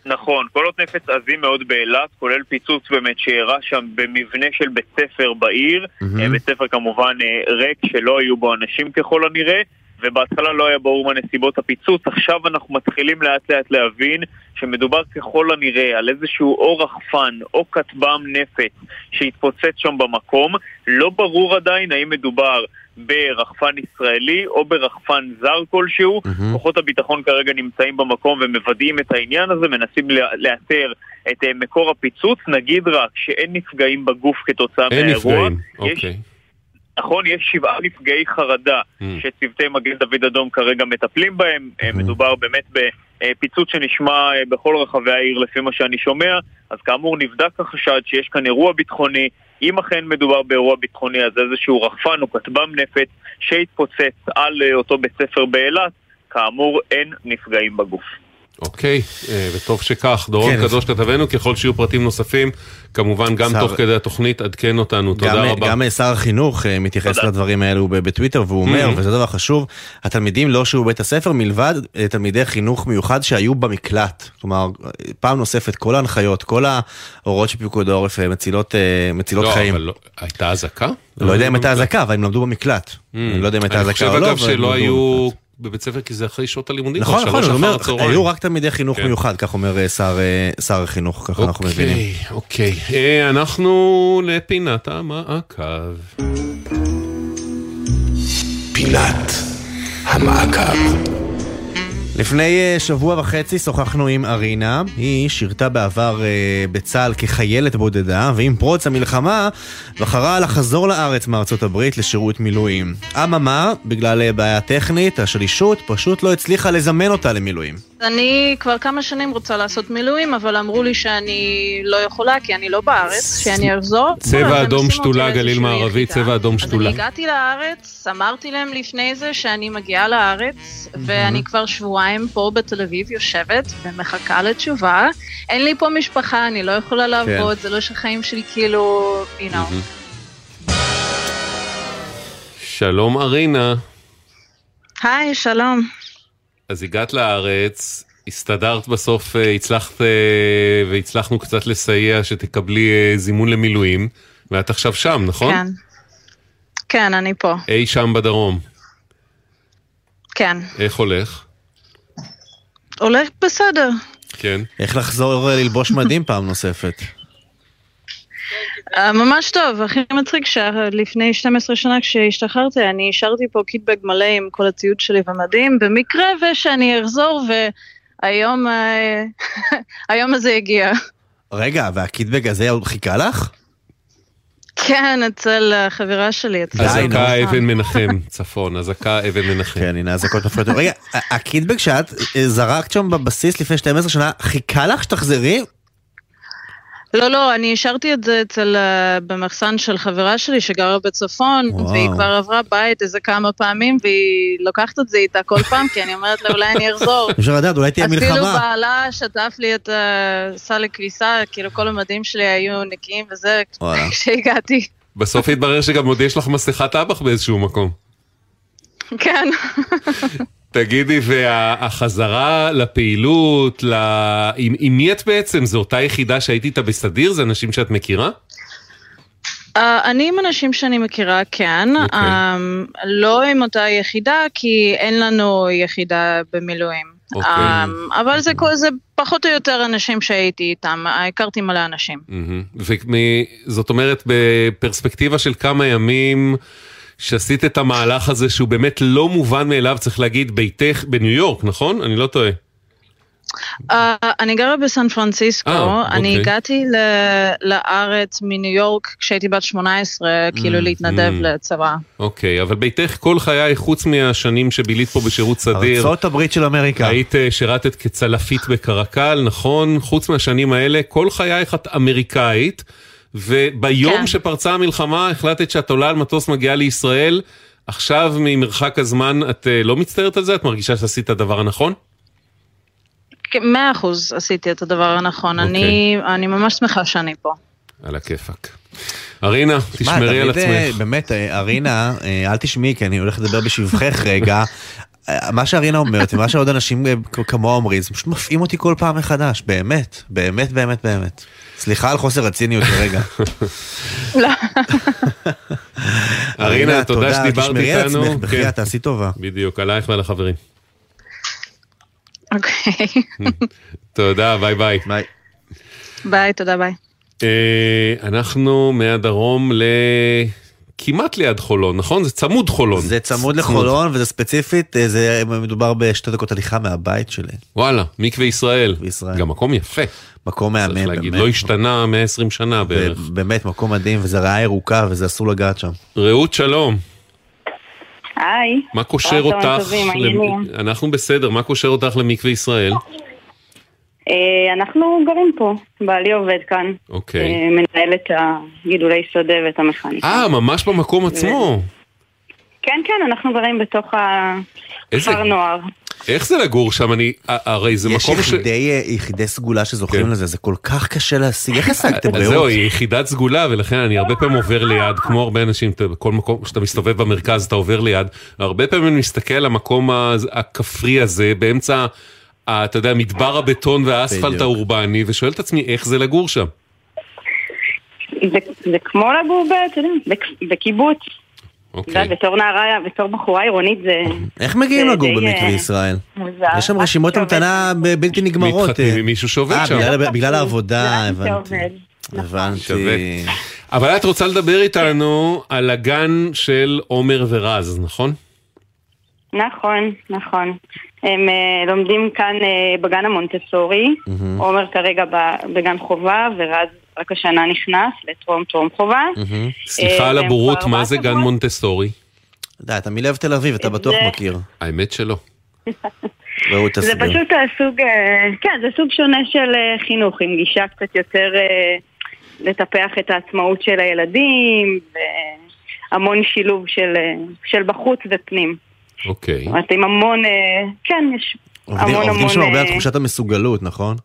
נכון, קולות נפץ עזים מאוד באילת, כולל פיצוץ באמת שאירע שם במבנה של בית ספר בעיר, mm-hmm. בית ספר כמובן אה, ריק שלא היו בו אנשים ככל הנראה, ובהתחלה לא היה ברור מה נסיבות הפיצוץ, עכשיו אנחנו מתחילים לאט לאט להבין שמדובר ככל הנראה על איזשהו אור רחפן או כטב"ם נפץ שהתפוצץ שם במקום, לא ברור עדיין האם מדובר ברחפן ישראלי או ברחפן זר כלשהו. Mm-hmm. כוחות הביטחון כרגע נמצאים במקום ומוודאים את העניין הזה, מנסים לאתר את אה, מקור הפיצוץ. נגיד רק שאין נפגעים בגוף כתוצאה אין מהאירוע. אין נפגעים, אוקיי. נכון, יש שבעה נפגעי חרדה mm. שצוותי מגן דוד אדום כרגע מטפלים בהם. Mm-hmm. מדובר באמת בפיצוץ שנשמע אה, בכל רחבי העיר לפי מה שאני שומע. אז כאמור נבדק החשד שיש כאן אירוע ביטחוני אם אכן מדובר באירוע ביטחוני, אז איזשהו רחפן או כטב"ם נפץ שהתפוצץ על אה, אותו בית ספר באילת, כאמור אין נפגעים בגוף. אוקיי, אה, וטוב שכך. דורון כן. קדוש כתבנו, ככל שיהיו פרטים נוספים, כמובן גם שר... תוך כדי התוכנית, עדכן אותנו, תודה גם, רבה. גם שר החינוך אה, מתייחס תודה. לדברים האלו בטוויטר, והוא אומר, mm-hmm. וזה דבר חשוב, התלמידים לא שהיו בבית הספר, מלבד אה, תלמידי חינוך מיוחד שהיו במקלט. כלומר, פעם נוספת, כל ההנחיות, כל ההוראות של פיקוד העורף מצילות, מצילות לא, חיים. אבל לא, הייתה אזעקה? לא יודע אם הייתה אזעקה, אבל הם למדו במקלט. Mm. אני לא יודע אם הייתה אזעקה או לא. אני חושב אגב שלא היו... בבית ספר כי זה אחרי שעות הלימודים. נכון, נכון, הוא אומר, היו רק תלמידי חינוך כן. מיוחד, כך אומר אה, שר, אה, שר החינוך, ככה אנחנו אוקיי, מבינים. אוקיי, אוקיי. אנחנו לפינת המעקב. פינת המעקב. לפני אה, שבוע וחצי שוחחנו עם ארינה, היא שירתה בעבר אה, בצה"ל כחיילת בודדה, ועם פרוץ המלחמה בחרה לחזור לארץ מארצות הברית לשירות מילואים. אממה, בגלל אה, בעיה טכנית, השלישות פשוט לא הצליחה לזמן אותה למילואים. אני כבר כמה שנים רוצה לעשות מילואים, אבל אמרו לי שאני לא יכולה כי אני לא בארץ, שאני אחזור. צבע אדום שתולה, גליל מערבי, צבע אדום שתולה. אז אני הגעתי לארץ, אמרתי להם לפני זה שאני מגיעה לארץ, ואני כבר שבועיים פה בתל אביב יושבת ומחכה לתשובה. אין לי פה משפחה, אני לא יכולה לעבוד, כן. זה לא שהחיים שלי כאילו, you know. שלום ארינה. היי, שלום. אז הגעת לארץ, הסתדרת בסוף, אה, הצלחת אה, והצלחנו קצת לסייע שתקבלי אה, זימון למילואים, ואת עכשיו שם, נכון? כן. כן, אני פה. אי שם בדרום. כן. איך הולך? הולך בסדר. כן. איך לחזור ללבוש מדים פעם נוספת? אה, ממש טוב, הכי מצחיק שלפני 12 שנה כשהשתחררתי אני השארתי פה קיטבג מלא עם כל הציוד שלי ומדים במקרה ושאני אחזור והיום אה, היום הזה הגיע. רגע, והקיטבג הזה עוד חיכה לך? כן, אצל החברה שלי. אזעקה אבן מנחם, צפון, אזעקה אבן מנחם. כן, הנה אזעקות נפלות. רגע, הקיטבג שאת זרקת שם בבסיס לפני 12 שנה, חיכה לך שתחזרי? לא, לא, אני השארתי את זה אצל, uh, במחסן של חברה שלי שגרה בצפון, וואו. והיא כבר עברה בית איזה כמה פעמים, והיא לוקחת את זה איתה כל פעם, כי אני אומרת לה, אולי אני אחזור. אפשר לדעת, אולי תהיה מלחמה. אפילו בעלה שטף לי את הסל לכביסה, כאילו כל המדים שלי היו נקיים וזה, כשהגעתי. בסוף התברר שגם עוד יש לך מסכת אב"ח באיזשהו מקום. כן. תגידי, והחזרה לפעילות, ל... עם, עם מי את בעצם? זו אותה יחידה שהיית איתה בסדיר? זה אנשים שאת מכירה? Uh, אני עם אנשים שאני מכירה, כן. Okay. אוקיי. Um, לא עם אותה יחידה, כי אין לנו יחידה במילואים. Okay. אוקיי. Um, אבל זה, זה פחות או יותר אנשים שהייתי איתם, הכרתי מלא אנשים. Mm-hmm. זאת אומרת, בפרספקטיבה של כמה ימים... שעשית את המהלך הזה שהוא באמת לא מובן מאליו, צריך להגיד, ביתך בניו יורק, נכון? אני לא טועה. Uh, אני גרה בסן פרנסיסקו, oh, אני okay. הגעתי לארץ מניו יורק כשהייתי בת 18, mm, כאילו להתנדב mm. לצבא. אוקיי, okay, אבל ביתך כל חיי, חוץ מהשנים שבילית פה בשירות סדיר. ארצות הברית של אמריקה. היית אה, שירתת כצלפית בקרקל, נכון? חוץ מהשנים האלה, כל חייך את אמריקאית. וביום כן. שפרצה המלחמה החלטת שאת עולה על מטוס מגיעה לישראל, עכשיו ממרחק הזמן את uh, לא מצטערת על זה? את מרגישה שעשית את הדבר הנכון? כן, מאה אחוז עשיתי את הדבר הנכון, okay. אני, אוקיי. אני ממש שמחה שאני פה. על הכיפאק. ארינה, תשמרי על אה, עצמך. באמת, אה, ארינה, אל תשמעי, כי אני הולך לדבר בשבחך רגע. מה שארינה אומרת ומה שעוד אנשים כמוה אומרים, זה פשוט מפעים אותי כל פעם מחדש, באמת, באמת, באמת, באמת. סליחה על חוסר הציניות לרגע. לא. ארינה, תודה שדיברת איתנו. תשמרי על עצמך, בחייאת, כן. תעשי טובה. בדיוק, עלייך ועל החברים. אוקיי. תודה, ביי ביי. ביי. ביי, תודה, ביי. אה, אנחנו מהדרום ל... כמעט ליד חולון, נכון? זה צמוד חולון. זה צמוד לחולון, וזה ספציפית, אה, זה מדובר בשתי דקות הליכה מהבית שלי. וואלה, מקווה ישראל. בישראל. גם מקום יפה. מקום מהמם, באמת. להגיד, לא השתנה 120 שנה בערך. באמת, מקום מדהים, וזה ריאה ירוקה, וזה אסור לגעת שם. רעות, שלום. היי. מה קושר אותך, אנחנו בסדר, מה קושר אותך למקווה ישראל? אה, אנחנו גרים פה, בעלי עובד כאן. אוקיי. אה, מנהל את הגידולי שדה ואת המכניקה. אה, ממש במקום עצמו. כן, כן, אנחנו גרים בתוך הכפר נוער. איך זה לגור שם? אני, הרי זה יש מקום ש... יחידי, אה, יחידי סגולה שזוכים כן. לזה, זה כל כך קשה להשיג, איך השגתם רעות? זהו, היא יחידת סגולה, ולכן אני הרבה פעמים עובר ליד, כמו הרבה אנשים, בכל מקום שאתה מסתובב במרכז אתה עובר ליד, והרבה פעמים אני מסתכל על המקום הכפרי הזה, באמצע, אתה יודע, מדבר הבטון והאספלט. האורבני, ושואל את עצמי, איך זה לגור שם? זה, זה כמו לגור, אתה יודע, בקיבוץ. אוקיי. בתור נערה, בתור בחורה עירונית זה... איך מגיעים זה לגור במקווה אה, ישראל? מוזר. יש שם רשימות. המתנה בלתי נגמרות. מתחתנים אה. עם מישהו שעובד אה, שם. בגלל- בגלל העבודה, הבנתי. הבנתי. שווה. אבל את רוצה לדבר איתנו על הגן של עומר ורז, נכון? נכון, נכון. הם אה, לומדים כאן אה, בגן המונטסורי, מהמם. עומר כרגע ב- בגן חובה, ורז רק השנה נכנס לטרום טרום חובה. מהמם. סליחה על הבורות, מה זה גן. מונטסורי? די, אתה מלב תל אביב, אתה את בטוח זה- מכיר. האמת שלא. זה. פשוט הסוג, כן, זה סוג שונה של חינוך, עם גישה קצת יותר לטפח את העצמאות של הילדים, והמון שילוב של, של בחוץ ופנים. אוקיי. זאת אומרת, עם המון, אה, כן, יש עובדים- המון עובדים שם המון... הרבה על אה, תחושת המסוגלות, נכון?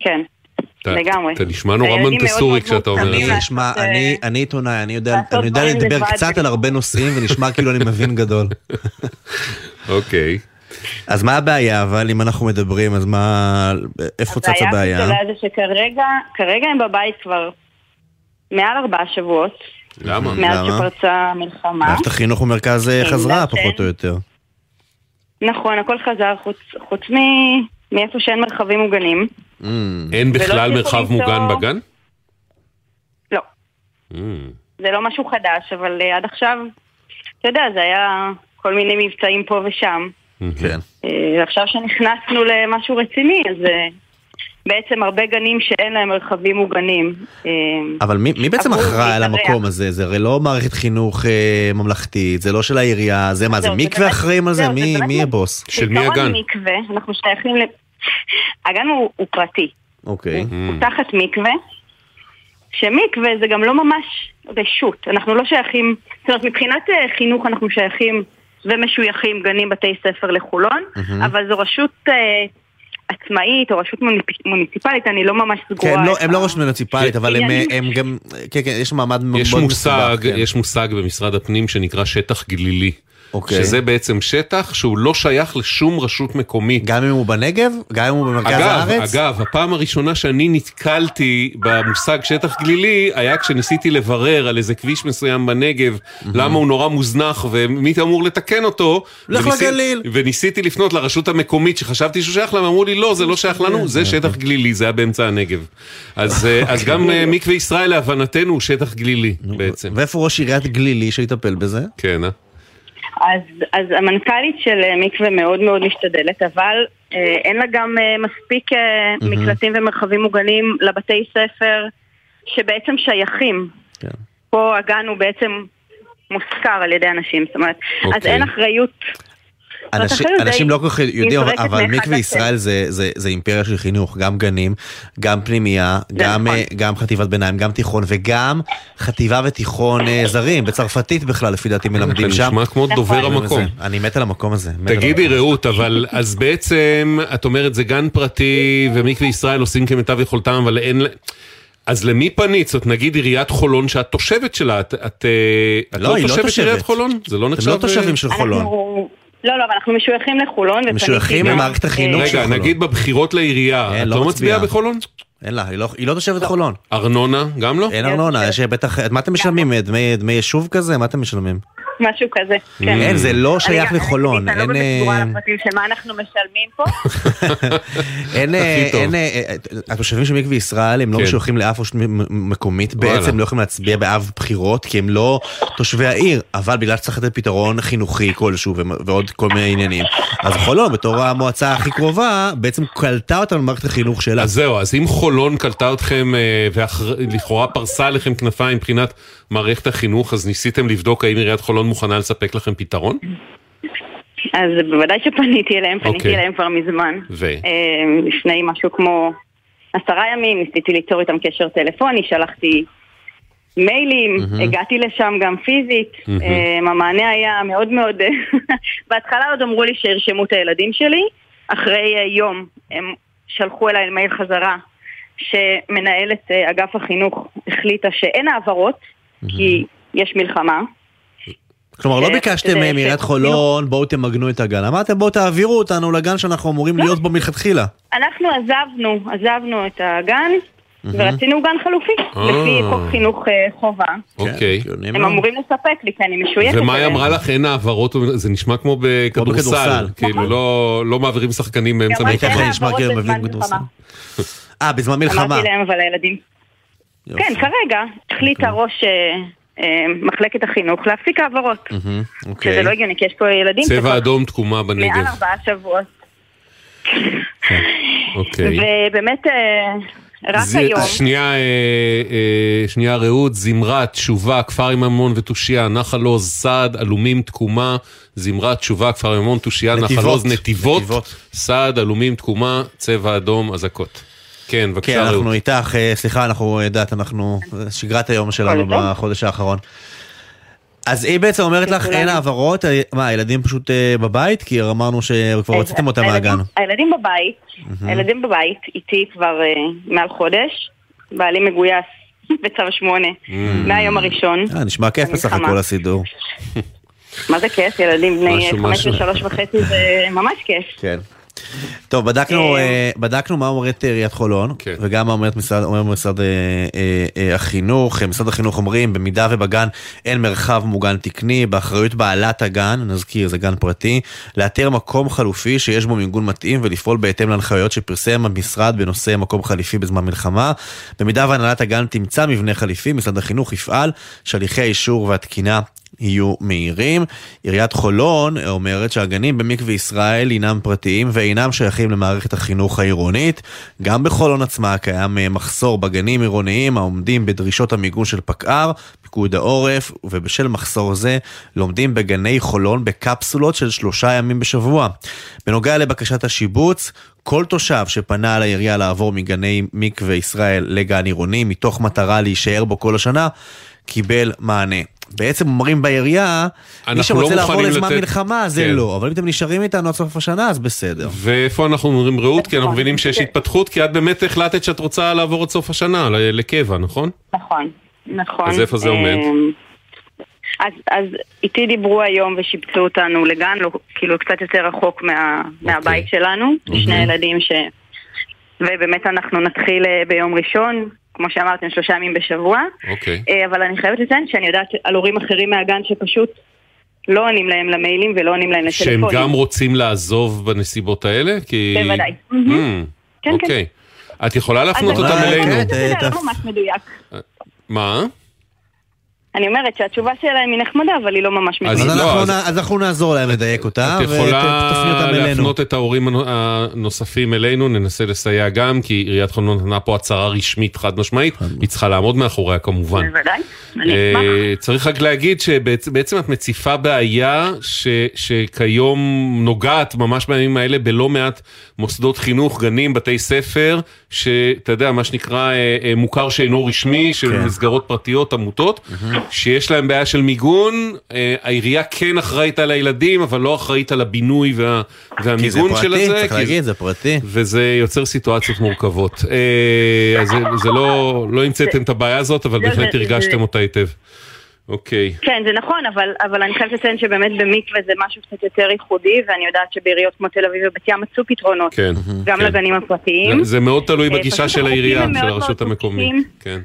כן, אתה- לגמרי. אתה נשמע נורא מאוד כשאתה אומר את זה. שמע, אה, אני- אני עיתונאי, אני יודע לדבר. קצת על הרבה נושאים ונשמע כאילו אני מבין גדול. אוקיי. אז מה הבעיה, אבל אם אנחנו מדברים, אז מה... איפה צץ הבעיה? הבעיה הגדולה זה שכרגע, כרגע הם בבית כבר מעל ארבעה שבועות, למה? מאז למה? שפרצה המלחמה. מערכת החינוך במרכז אה, כן, חזרה, פחות או יותר. נכון, הכל חזר חוץ, חוץ מ... מאיפה שאין מרחבים מוגנים. Mm. אין בכלל מרחב מוגן בגן? לא, Mm. זה לא משהו חדש, אבל אה, עד עכשיו, אתה יודע, זה היה כל מיני מבצעים פה ושם. כן. אה, עכשיו שנכנסנו למשהו רציני, אז בעצם הרבה גנים שאין להם מרחבים מוגנים. אבל מי, מי בעצם אחראי על. המקום הזה? זה הרי לא מערכת חינוך אה, ממלכתית, זה לא של העירייה, זה מה, זה זה מקווה אחראים על זה? זהו, זה מי באמת מי הבוס? של מי הגן? מקווה, אנחנו שייכים ל... הגן הוא, הוא פרטי, אוקיי. הוא תחת מקווה, שמקווה זה גם לא ממש רשות, אנחנו לא שייכים, זאת אומרת מבחינת אה, חינוך אנחנו שייכים ומשויכים גנים בתי ספר לחולון. אבל זו רשות אה, עצמאית או רשות מוניציפלית, אני לא ממש סגורה. כן, לא, הם לא רשות מוניציפלית, אבל הם. הם גם, כן, כן, יש מעמד מאוד יש מסובך, מושג, כן. יש מושג במשרד הפנים שנקרא שטח גלילי. אוקיי. שזה בעצם שטח שהוא לא שייך לשום רשות מקומית. גם אם הוא בנגב? גם אם הוא במרכז אגב, הארץ? אגב, הפעם הראשונה שאני נתקלתי במושג שטח גלילי היה כשניסיתי לברר על איזה כביש מסוים בנגב, למה הוא נורא מוזנח ומי אמור לתקן אותו. לך וניסי- לגליל. וניסיתי לפנות לרשות המקומית שחשבתי שהוא שייך להם, אמרו לי לא, זה לא שייך לנו, זה שטח גלילי, זה היה באמצע הנגב. אז אה, אז גם אה, מקווה ישראל להבנתנו הוא שטח גלילי בעצם. ואיפה ראש עיריית גלילי שיטפל בזה? כן, אה? אז, אז המנכ"לית של אה, מקווה מאוד מאוד משתדלת, אבל אה, אין לה גם אה, מספיק אה, מהמם. מקלטים ומרחבים מוגנים לבתי ספר שבעצם שייכים. כן. פה הגן הוא בעצם מושכר על ידי אנשים, זאת אומרת, אז אוקיי. אין אחריות. אנשים, אנשים לא כל כך יודעים, אבל, מקווה. ישראל זה, זה, זה אימפריה של חינוך, גם גנים, גם פנימייה, גם, נכון. אה, גם חטיבת ביניים, גם תיכון, וגם חטיבה ותיכון אה, זרים, בצרפתית בכלל, לפי דעתי מלמדים שם. נשמע כמו דובר נכון. המקום. אני מת על המקום הזה. תגידי. רעות, אבל אז בעצם את אומרת זה גן פרטי ומקווה ישראל עושים כמיטב יכולתם, אבל אין... אז למי פנית? זאת נגיד עיריית חולון שאת תושבת שלה, את, את, אה, את לא, היא לא תושבת תושבת. עיריית חולון? זה לא אתם נחשב... לא תושבים של חולון. אנחנו... לא, לא, אבל אנחנו משויכים לחולון. משויכים גם, למערכת החינוך אה, של רגע, חולון. נגיד בבחירות לעירייה, את לא לא מצביעה. בחולון? אין לה, היא לא, היא לא תושבת חולון. ארנונה, גם לא? אין ארנונה, יש בטח, מה אתם משלמים? דמי, דמי יישוב כזה? מה אתם משלמים? משהו כזה. כן. אין, זה לא שייך לחולון. אני לא אה, סגורה על הפרטים של מה אנחנו משלמים פה. אין, אה. אין, אה, אה, התושבים של מקווה ישראל הם לא כן. משויכים לאף רשות מקומית. בעצם לא יכולים להצביע באב בחירות כי הם לא תושבי העיר, אבל בגלל שצריך לתת פתרון חינוכי כלשהו ועוד כל מיני עניינים, אז חולון בתור המועצה הכי קרובה בעצם קלטה אותם למערכת החינוך שלה. אז זהו, אז אם חולון קלטה אתכם אה, ולכאורה פרסה עליכם כנפיים מבחינת מערכת החינוך, אז ניסיתם לבדוק האם עיריית חולון מוכנה לספק לכם פתרון? אז בוודאי שפניתי אליהם, פניתי אוקיי. אליהם כבר מזמן. ו? אה, לפני משהו כמו עשרה ימים, ניסיתי ליצור איתם קשר טלפוני, שלחתי מיילים, מהמם. הגעתי לשם גם פיזית. אה, המענה היה מאוד מאוד... בהתחלה עוד אמרו לי שירשמו את הילדים שלי, אחרי אה, יום הם שלחו אליי מייל חזרה שמנהלת אגף החינוך החליטה שאין העברות, כי יש מלחמה. כלומר, לא אה, ביקשתם זה- מעיריית זה- חולון, בואו תמגנו את הגן. אמרתם, בואו תעבירו אותנו לגן שאנחנו אמורים להיות בו מלכתחילה. אנחנו עזבנו, עזבנו את הגן. ורצינו גן חלופי, אה. לפי חוק חינוך אה, חובה. אוקיי. הם אמורים לספק לי, כי אני משויכת ומה היא. אמרה לך? אין העברות? זה נשמע כמו בכדורסל. כאילו, לא- לא מעבירים שחקנים באמצע מלחמה. כאילו. אה, בזמן מלחמה. אמרתי להם, אבל הילדים... כן, כרגע החליטה אוקיי. ראש אה, אה, מחלקת החינוך להפסיק העברות. מהמם, שזה אוקיי. לא הגיוני, כי יש פה ילדים צבע אדום תקומה בנגב. מעל ארבעה שבועות. אוקיי. ובאמת, אה, רק זה- היום... שנייה, אה, אה, שנייה רעות, זמרת, תשובה, כפר עם המון ותושייה, נחל עוז, סעד, עלומים, תקומה, זמרת, תשובה, כפר עם המון, תושייה, נחל נתיבות. עוז, נתיבות, סעד, עלומים, תקומה, צבע אדום, אזעקות. כן, כן, בבקשה רעות. אנחנו איתך, אה, סליחה, אנחנו, יודעת, אנחנו, שגרת היום שלנו? בחודש האחרון. אז היא בעצם אומרת לך, אין העברות, אה, מה, הילדים פשוט אה, בבית? כי אמרנו שכבר הוצאתם אותם הילדים- מהגן. הילדים בבית. הילדים בבית, איתי כבר אה, מעל חודש, בעלי מגויס בצו שמונה, מהיום הראשון. אה, נשמע כיף בסך. הכל הסידור. מה זה כיף? ילדים בני חמש. ושלוש וחצי זה ממש כיף. כן. טוב, בדקנו, אה, בדקנו מה אומרת עיריית חולון, וגם מה אומרת משרד, אומר משרד אה, אה, אה, החינוך. אה, משרד החינוך אומרים, במידה ובגן אין מרחב מוגן תקני, באחריות בעלת הגן, נזכיר, זה גן פרטי, לאתר מקום חלופי שיש בו מיגון מתאים ולפעול בהתאם להנחיות שפרסם המשרד בנושא מקום חליפי בזמן מלחמה. במידה והנהלת הגן תמצא מבנה חליפי, משרד החינוך יפעל שהליכי האישור והתקינה יהיו מהירים. עיריית חולון אומרת שהגנים במקווה ישראל הינם פרטיים ואינם שייכים למערכת החינוך העירונית. גם בחולון עצמה קיים אה, מחסור בגנים עירוניים העומדים בדרישות המיגון של פקע"ר, פיקוד העורף, ובשל מחסור זה לומדים בגני חולון בקפסולות של שלושה ימים בשבוע. בנוגע לבקשת השיבוץ, כל תושב שפנה לעירייה לעבור מגני מקווה ישראל לגן עירוני מתוך מטרה להישאר בו כל השנה, קיבל מענה. בעצם אומרים בעירייה, מי אנחנו שרוצה לא לעבור לזמן לתת- מלחמה זה כן. לא, אבל אם אתם נשארים איתנו עד סוף השנה אז בסדר. ואיפה אנחנו אומרים רעות? כי אנחנו מבינים שיש התפתחות, כי את באמת החלטת שאת רוצה לעבור עד סוף השנה, לקבע, נכון? נכון, נכון. אז איפה זה עומד? אמ, אז, אז איתי דיברו היום ושיבצו אותנו לגן, לא, כאילו קצת יותר רחוק מה, מהבית שלנו, שני מהמם. ילדים ש... ובאמת אנחנו נתחיל אה, ביום ראשון, כמו שאמרתם, שלושה ימים בשבוע. אוקיי. אה, אבל אני חייבת לציין שאני יודעת על הורים אחרים מהגן שפשוט לא עונים להם למיילים ולא עונים להם שהם לטלפונים. גם רוצים לעזוב בנסיבות האלה? כי... בוודאי. Mm, כן, כן. אוקיי. את יכולה להפנות אותם אלינו. שזה לא ממש מדויק. מה? אני אומרת שהתשובה שלהם היא נחמדה, אבל היא לא ממש אז מדויקת. לא, אז- אנחנו נעזור להם לדייק אותה, את יכולה ותפני אותם אלינו. להפנות את ההורים הנו- הנוספים אלינו, ננסה לסייע גם, כי עיריית חולון נתנה פה הצהרה רשמית חד משמעית, היא צריכה לעמוד מאחוריה כמובן. בוודאי, אני אה, אשמח. צריך רק להגיד שבעצם את מציפה בעיה ש, שכיום נוגעת ממש בימים האלה בלא מעט מוסדות חינוך, גנים, בתי ספר, שאתה יודע, מה שנקרא אה, אה, מוכר שאינו רשמי, של כן. מסגרות פרטיות, עמותות, שיש להם בעיה של מיגון, אה, העירייה כן אחראית על הילדים, אבל לא אחראית על הבינוי וה, כי זה והמיגון של פרטי. צריך כי להגיד, זה פרטי. וזה יוצר סיטואציות מורכבות. אה, אז זה, זה לא, לא המצאתם את הבעיה הזאת, אבל זה- בהחלט זה- הרגשתם זה- אותה היטב. אוקיי. כן, זה נכון, אבל, אבל אני חייבת לציין שבאמת במקווה זה משהו קצת יותר ייחודי, ואני יודעת שבעיריות כמו תל אביב ובת ים מצאו פתרונות, כן. גם כן. לגנים הפרטיים. זה מאוד תלוי אה, בגישה של העירייה, של הרשות המקומית. כן.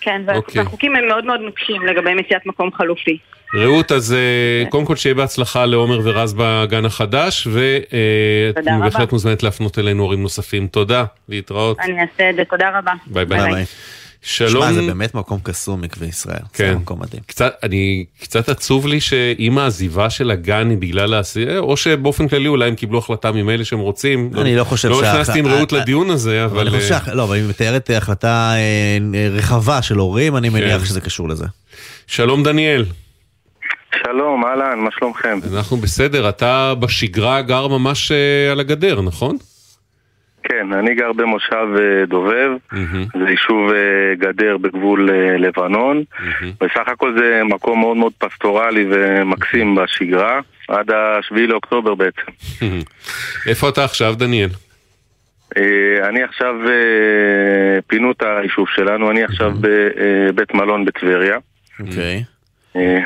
כן, אוקיי. והחוקים הם מאוד מאוד נוקשים לגבי מציאת מקום חלופי. רעות, אז אה, קודם כל שיהיה בהצלחה לעומר ורז בגן החדש, ותודה רבה. בהחלט מוזמנת להפנות אלינו הורים נוספים. תודה, להתראות. אני אעשה את זה, תודה רבה. ביי ביי. ביי. שלום. שמע, זה באמת מקום קסום מקווה ישראל. כן. זה מקום מדהים. קצת, אני, קצת עצוב לי שאם העזיבה של הגן היא בגלל העשייה, או שבאופן כללי אולי הם קיבלו החלטה ממילא שהם רוצים. אני לא חושב לא שה- נכנסתי עם רעות לדיון הזה, אבל... אני חושב אה, לא, אבל היא מתארת החלטה אה, רחבה של הורים, אני מניח כן. שזה קשור לזה. שלום דניאל. שלום, אהלן, מה שלומכם? אנחנו בסדר, אתה בשגרה גר ממש אה, על הגדר, נכון? כן, אני גר במושב אה, דובב, זה יישוב אה, גדר בגבול אה, לבנון, בסך הכל זה מקום מאוד מאוד פסטורלי ומקסים בשגרה, עד השביעי לאוקטובר בעצם. איפה אתה עכשיו, דניאל? אני עכשיו, פינו את היישוב שלנו, אני עכשיו בבית מלון בטבריה. אוקיי. אה,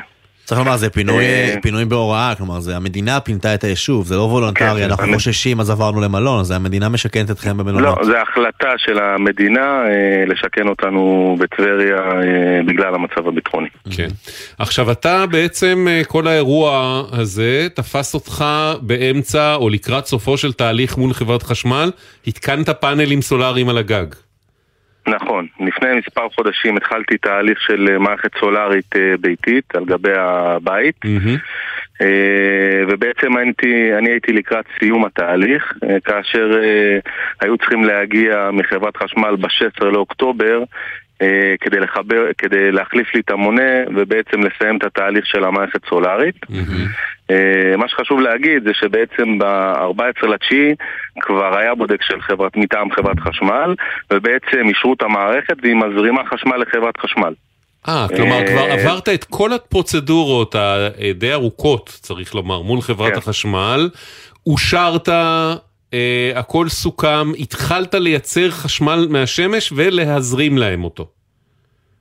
צריך לומר, זה פינוי, אה, פינוי בהוראה, כלומר, זה המדינה פינתה את היישוב, זה לא וולונטרי, כן, אנחנו חוששים אז עברנו למלון, אז המדינה משכנת אתכם במלונות. לא, זו החלטה של המדינה אה, לשכן אותנו בטבריה אה, בגלל המצב הביטחוני. כן. עכשיו אתה בעצם, כל האירוע הזה תפס אותך באמצע או לקראת סופו של תהליך מול חברת חשמל, התקנת פאנלים סולאריים על הגג. נכון, לפני מספר חודשים התחלתי תהליך של אה, מערכת סולארית אה, ביתית על גבי הבית. אה, ובעצם הייתי, אני הייתי לקראת סיום התהליך כאשר היו צריכים להגיע מחברת חשמל ב-16 לאוקטובר כדי, לחבר, כדי להחליף לי את המונה ובעצם לסיים את התהליך של המערכת סולארית. אה, מה שחשוב להגיד זה שבעצם ב-14 לתשיעי כבר היה בודק של חברת, מטעם חברת חשמל ובעצם אישרו את המערכת והיא מזרימה חשמל לחברת חשמל. אה, כלומר אה, כבר עברת את כל הפרוצדורות הדי ארוכות, צריך לומר, מול חברת כן. החשמל, אושרת, אה, הכל סוכם, התחלת לייצר חשמל מהשמש ולהזרים להם אותו.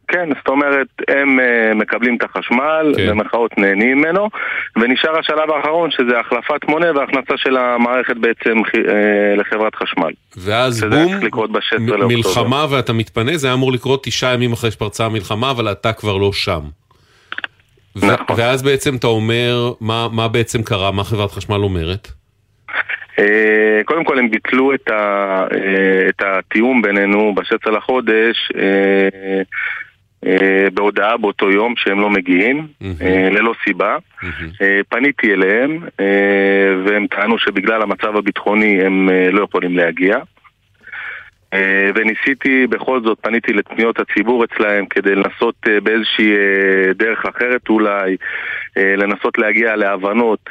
כן, זאת אומרת, הם uh, מקבלים את החשמל, כן. במרכאות נהנים ממנו, ונשאר השלב האחרון שזה החלפת מונה והכנסה של המערכת בעצם uh, לחברת חשמל. ואז שזה בום, לקרות ב-16 מ- לאוקטובר. מלחמה ואתה מתפנה, זה היה אמור לקרות תשעה ימים אחרי שפרצה המלחמה, אבל אתה כבר לא שם. נכון. ואז בעצם אתה אומר, מה, מה בעצם קרה, מה חברת חשמל אומרת? Uh, קודם כל הם ביטלו את, ה, uh, את התיאום בינינו ב-16 לחודש uh, בהודעה באותו יום שהם לא מגיעים, uh, ללא סיבה. Uh, פניתי אליהם והם טענו שבגלל המצב הביטחוני הם לא יכולים להגיע. אה, וניסיתי, בכל זאת פניתי לפניות הציבור אצלהם כדי לנסות אה, באיזושהי אה, דרך אחרת אולי, לנסות להגיע להבנות,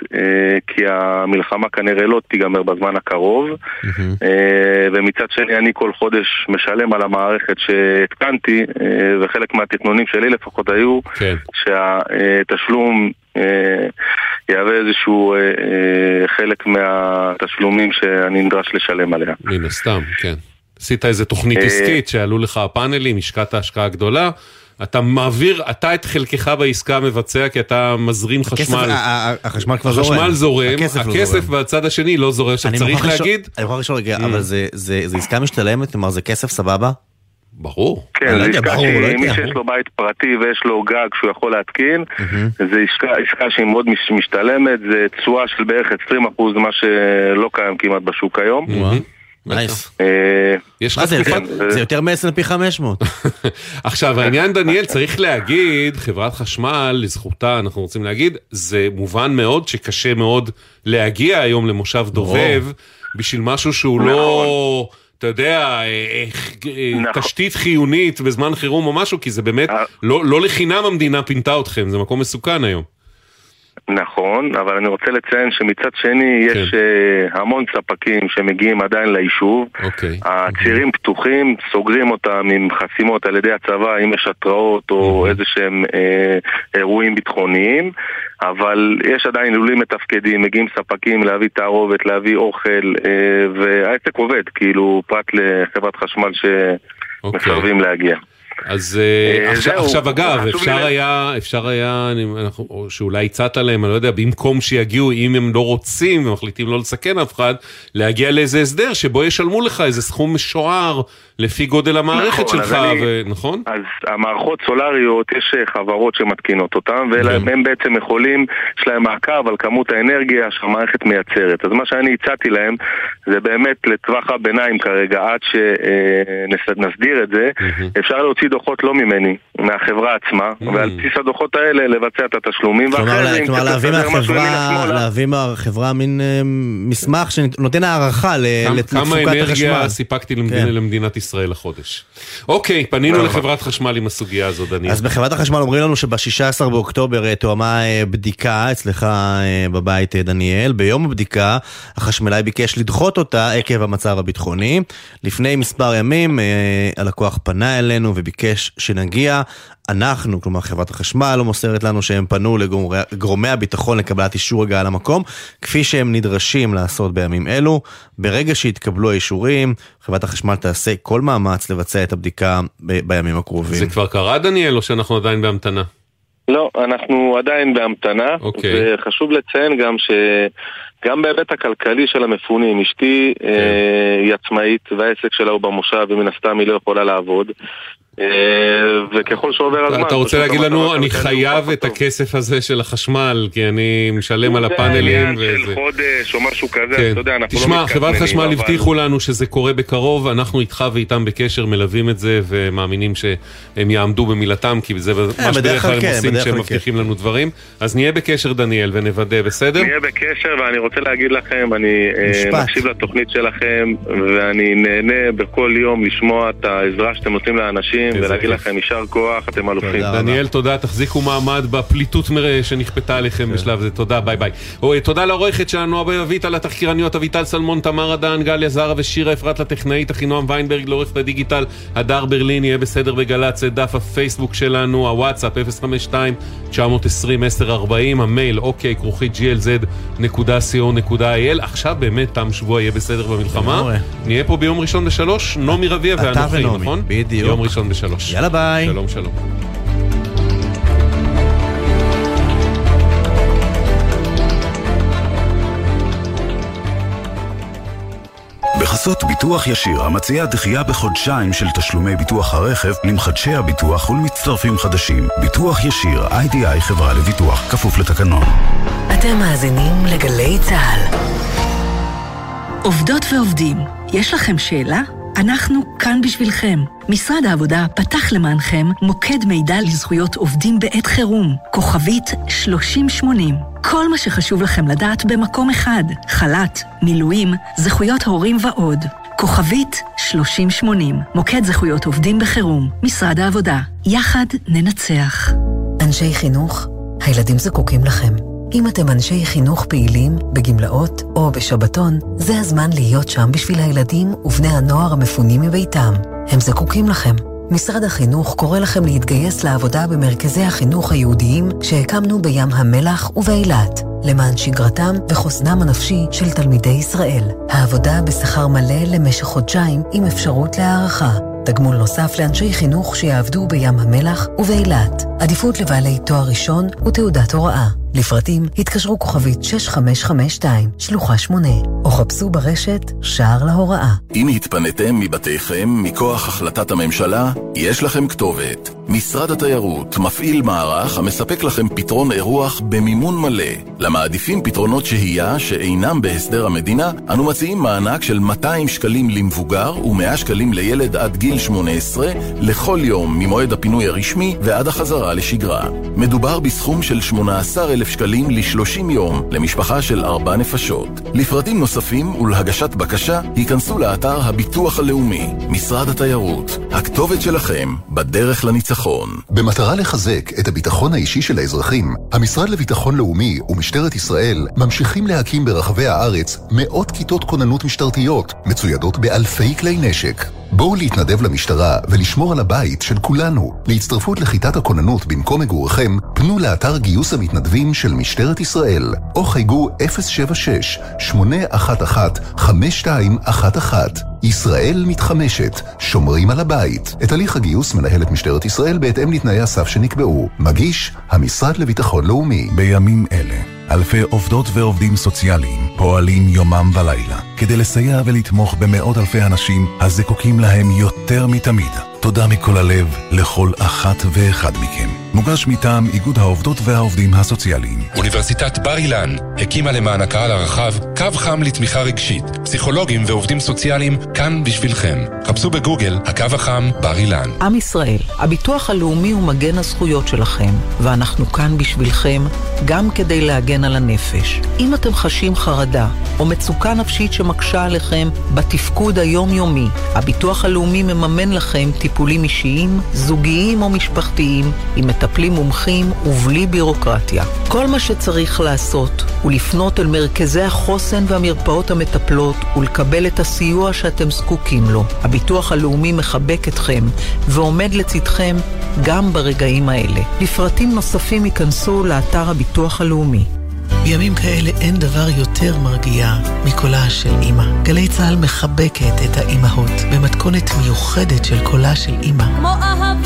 כי המלחמה כנראה לא תיגמר בזמן הקרוב, ומצד שני אני כל חודש משלם על המערכת שהתקנתי, וחלק מהתכנונים שלי לפחות היו, כן. שהתשלום יהווה איזשהו חלק מהתשלומים שאני נדרש לשלם עליה. מן הסתם, כן. עשית איזה תוכנית אה, עסקית שעלו לך הפאנלים, השקעת השקעה גדולה. אתה מעביר, אתה את חלקך בעסקה מבצע כי אתה מזרים חשמל. ה- ה- החשמל כבר זורם. החשמל זורם, הכסף לא הכסף זורם. בצד השני לא זורם. עכשיו אני צריך להגיד, אני מוכרח לשאול רגע, Mm. אבל זה- זה זה עסקה משתלמת? כלומר זה כסף סבבה? ברור. כן, לא זה יודע, עסקה לא שמי יודע. שיש לו בית פרטי ויש לו גג שהוא יכול להתקין, זה עסקה, עסקה שהיא מאוד מש- משתלמת, זה תשואה של בערך 20% מה שלא קיים כמעט בשוק היום. נייס. אה, יש לך זה, תקופת... זה- זה יותר מ-S&P 500. עכשיו העניין דניאל צריך להגיד חברת חשמל לזכותה אנחנו רוצים להגיד זה מובן מאוד שקשה מאוד להגיע היום למושב דובב בשביל משהו שהוא לא אתה יודע אה, אה, אה, תשתית חיונית בזמן חירום או משהו כי זה באמת לא לא לחינם המדינה פינתה אתכם זה מקום מסוכן היום. נכון, אבל אני רוצה לציין שמצד שני יש אה, המון ספקים שמגיעים עדיין ליישוב. אוקיי. הצירים פתוחים, סוגרים אותם עם חסימות על ידי הצבא אם יש התראות או איזה שהם אה, אירועים ביטחוניים, אבל יש עדיין לולים מתפקדים, מגיעים ספקים להביא תערובת, להביא אוכל, אה, והעסק עובד, כאילו פרט לחברת חשמל שמסרבים להגיע. אז אה, אה, עכשיו, עכשיו אגב, אפשר היה, אפשר היה, אני, אנחנו, או שאולי הצעת להם, אני לא יודע, במקום שיגיעו, אם הם לא רוצים ומחליטים לא לסכן אף אחד, להגיע לאיזה הסדר שבו ישלמו לך איזה סכום משוער לפי גודל המערכת נכון, אז שלך, אני- ו... נכון? אז המערכות סולריות, יש אה, חברות שמתקינות אותן, והם בעצם יכולים, יש להם מעקב על כמות האנרגיה שהמערכת מייצרת. אז מה שאני הצעתי להם, זה באמת לטווח הביניים כרגע, עד שנסדיר את זה, אפשר להוציא להוציא דוחות לא ממני, מהחברה עצמה, Mm. ועל בסיס הדוחות האלה לבצע את התשלומים, כלומר, כלומר להביא מהחברה, שמאלה, להביא מהחברה מין אה, מסמך שנותן הערכה כמה- לתפוקת כמה החשמל. אנרגיה סיפקתי למדינה- כן. למדינת ישראל לחודש. אוקיי, פנינו נכון. לחברת חשמל עם הסוגיה הזאת, דניאל. אז בחברת החשמל אומרים לנו שב-16 באוקטובר אה, תואמה אה, בדיקה אצלך אה, בבית, אה, דניאל. ביום הבדיקה החשמלאי ביקש לדחות אותה עקב המצב הביטחוני. לפני מספר ימים אה, הלקוח פנה אלינו וביקש שנגיע. אנחנו, כלומר חברת החשמל, לא מוסרת לנו שהם פנו לגורמי הביטחון לקבלת אישור הגעה למקום, כפי שהם נדרשים לעשות בימים אלו. ברגע שיתקבלו האישורים, חברת החשמל תעשה כל מאמץ לבצע את הבדיקה ב- בימים הקרובים. זה כבר קרה, דניאל, או שאנחנו עדיין בהמתנה? לא, אנחנו עדיין בהמתנה, אוקיי. וחשוב לציין גם שגם בהיבט הכלכלי של המפונים, אשתי כן. אה, היא עצמאית והעסק שלה הוא במושב ומן הסתם היא לא יכולה לעבוד. אה, וככל שעובר הזמן... אתה רוצה להגיד לנו, אני חייב את הכסף הזה של החשמל, כי אני משלם על הפאנלים זה עניין של וזה. חודש או משהו כזה, כן. אתה יודע, אנחנו לא תשמע, חברת חשמל הבטיחו לנו שזה קורה בקרוב, אנחנו איתך ואיתם בקשר, מלווים את זה ומאמינים שהם יעמדו במילתם, כי זה מה בדרך שבדרך כלל הם כן, עושים כשהם כלל מבטיחים לנו דברים. אז נהיה בקשר, דניאל, ונוודא, בסדר? נהיה בקשר ואני רוצה להגיד לכם, אני אה. מקשיב לתוכנית שלכם ואני נהנה בכל יום לשמוע את העזרה שאתם נותנים לאנשים איזה ולהגיד. לכם יישר כוח, אתם אלופים. דניאל, תודה, תחזיקו מעמד בפליטות שנכפתה כן. עליכם בשלב זה, תודה, ביי ביי. או, תודה לעורכת שלנו, אבא אביטל, לתחקירניות אביטל סלמון, תמר אדן, גליה זרה ושירה אפרת לטכנאית, אחינועם ויינברג, לעורכת הדיגיטל, הדר ברלין, יהיה בסדר בגל"צ, זה דף הפייסבוק שלנו, הוואטסאפ 052-920-1040, המייל אוקיי, כרוכית glz.co.il. עכשיו באמת תם שבוע יהיה בסדר במלחמה. נהיה פה ביום ראשון בשלוש, נעמי רביע ואנוכי, נכון? בדיוק. יום ראשון בשלוש. יאללה ביי. שלום שלום. בחסות ביטוח ישיר, המציע דחייה בחודשיים של תשלומי ביטוח הרכב למחדשי הביטוח ולמצטרפים חדשים. ביטוח ישיר, איי-די-איי חברה לביטוח, כפוף לתקנון. אתם מאזינים לגלי צה"ל. עובדות ועובדים, יש לכם שאלה? אנחנו כאן בשבילכם. משרד העבודה פתח למענכם מוקד מידע לזכויות עובדים בעת חירום, כוכבית 3080. כל מה שחשוב לכם לדעת במקום אחד, חל"ת, מילואים, זכויות הורים ועוד. כוכבית 3080, מוקד זכויות עובדים בחירום, משרד העבודה. יחד ננצח. אנשי חינוך, הילדים זקוקים לכם. אם אתם אנשי חינוך פעילים, בגמלאות או בשבתון, זה הזמן להיות שם בשביל הילדים ובני הנוער המפונים מביתם. הם זקוקים לכם. משרד החינוך קורא לכם להתגייס לעבודה במרכזי החינוך היהודיים שהקמנו בים המלח ובאילת, למען שגרתם וחוסנם הנפשי של תלמידי ישראל. העבודה בשכר מלא למשך חודשיים עם אפשרות להערכה. תגמול נוסף לאנשי חינוך שיעבדו בים המלח ובאילת. עדיפות לבעלי תואר ראשון ותעודת הוראה. לפרטים התקשרו כוכבית 6552, שלוחה 8, או חפשו ברשת שער להוראה. אם התפניתם מבתיכם מכוח החלטת הממשלה, יש לכם כתובת. משרד התיירות מפעיל מערך המספק לכם פתרון אירוח במימון מלא. למעדיפים פתרונות שהייה שאינם בהסדר המדינה, אנו מציעים מענק של 200 שקלים למבוגר ו-100 שקלים לילד עד גיל 18 לכל יום ממועד הפינוי הרשמי ועד החזרה לשגרה. מדובר בסכום של 18,000 שקלים ל-30 יום למשפחה של ארבע נפשות. לפרטים נוספים ולהגשת בקשה, היכנסו לאתר הביטוח הלאומי, משרד התיירות. הכתובת שלכם בדרך לניצחון. במטרה לחזק את הביטחון האישי של האזרחים, המשרד לביטחון לאומי ומשטרת ישראל ממשיכים להקים ברחבי הארץ מאות כיתות כוננות משטרתיות, מצוידות באלפי כלי נשק. בואו להתנדב למשטרה ולשמור על הבית של כולנו. להצטרפות לכיתת הכוננות במקום מגוריכם, פנו לאתר גיוס המתנדבים של משטרת ישראל, או חייגו 076-811-5211. ישראל מתחמשת, שומרים על הבית. את הליך הגיוס מנהלת משטרת ישראל בהתאם לתנאי הסף שנקבעו. מגיש, המשרד לביטחון לאומי. בימים אלה, אלפי עובדות ועובדים סוציאליים פועלים יומם ולילה כדי לסייע ולתמוך במאות אלפי אנשים הזקוקים להם יותר מתמיד. תודה מכל הלב לכל אחת ואחד מכם. מוגש מטעם איגוד העובדות והעובדים הסוציאליים. אוניברסיטת בר אילן הקימה למען הקהל הרחב קו חם לתמיכה רגשית. פסיכולוגים ועובדים סוציאליים כאן בשבילכם. חפשו בגוגל הקו החם בר אילן. עם ישראל, הביטוח הלאומי הוא מגן הזכויות שלכם, ואנחנו כאן בשבילכם גם כדי להגן על הנפש. אם אתם חשים חרדה או מצוקה נפשית שמקשה עליכם בתפקוד היומיומי, הביטוח הלאומי מממן לכם טיפולים אישיים, זוגיים או משפחתיים, עם מטפלים מומחים ובלי בירוקרטיה. כל מה שצריך לעשות הוא לפנות אל מרכזי החוסן והמרפאות המטפלות ולקבל את הסיוע שאתם זקוקים לו. הביטוח הלאומי מחבק אתכם ועומד לצדכם גם ברגעים האלה. לפרטים נוספים ייכנסו לאתר הביטוח הלאומי. בימים כאלה אין דבר יותר מרגיע מקולה של אימא. גלי צה"ל מחבקת את האימהות במתכונת מיוחדת של קולה של אימא. כמו אהבה.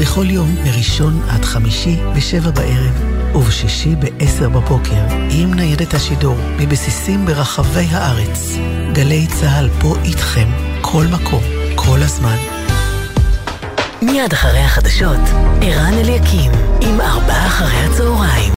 בכל יום, מראשון עד חמישי, בשבע בערב, ובשישי בעשר בבוקר, עם ניידת השידור, מבסיסים ברחבי הארץ. גלי צה"ל פה איתכם, כל מקום, כל הזמן. מיד אחרי החדשות, ערן אליקים, עם ארבעה אחרי הצהריים.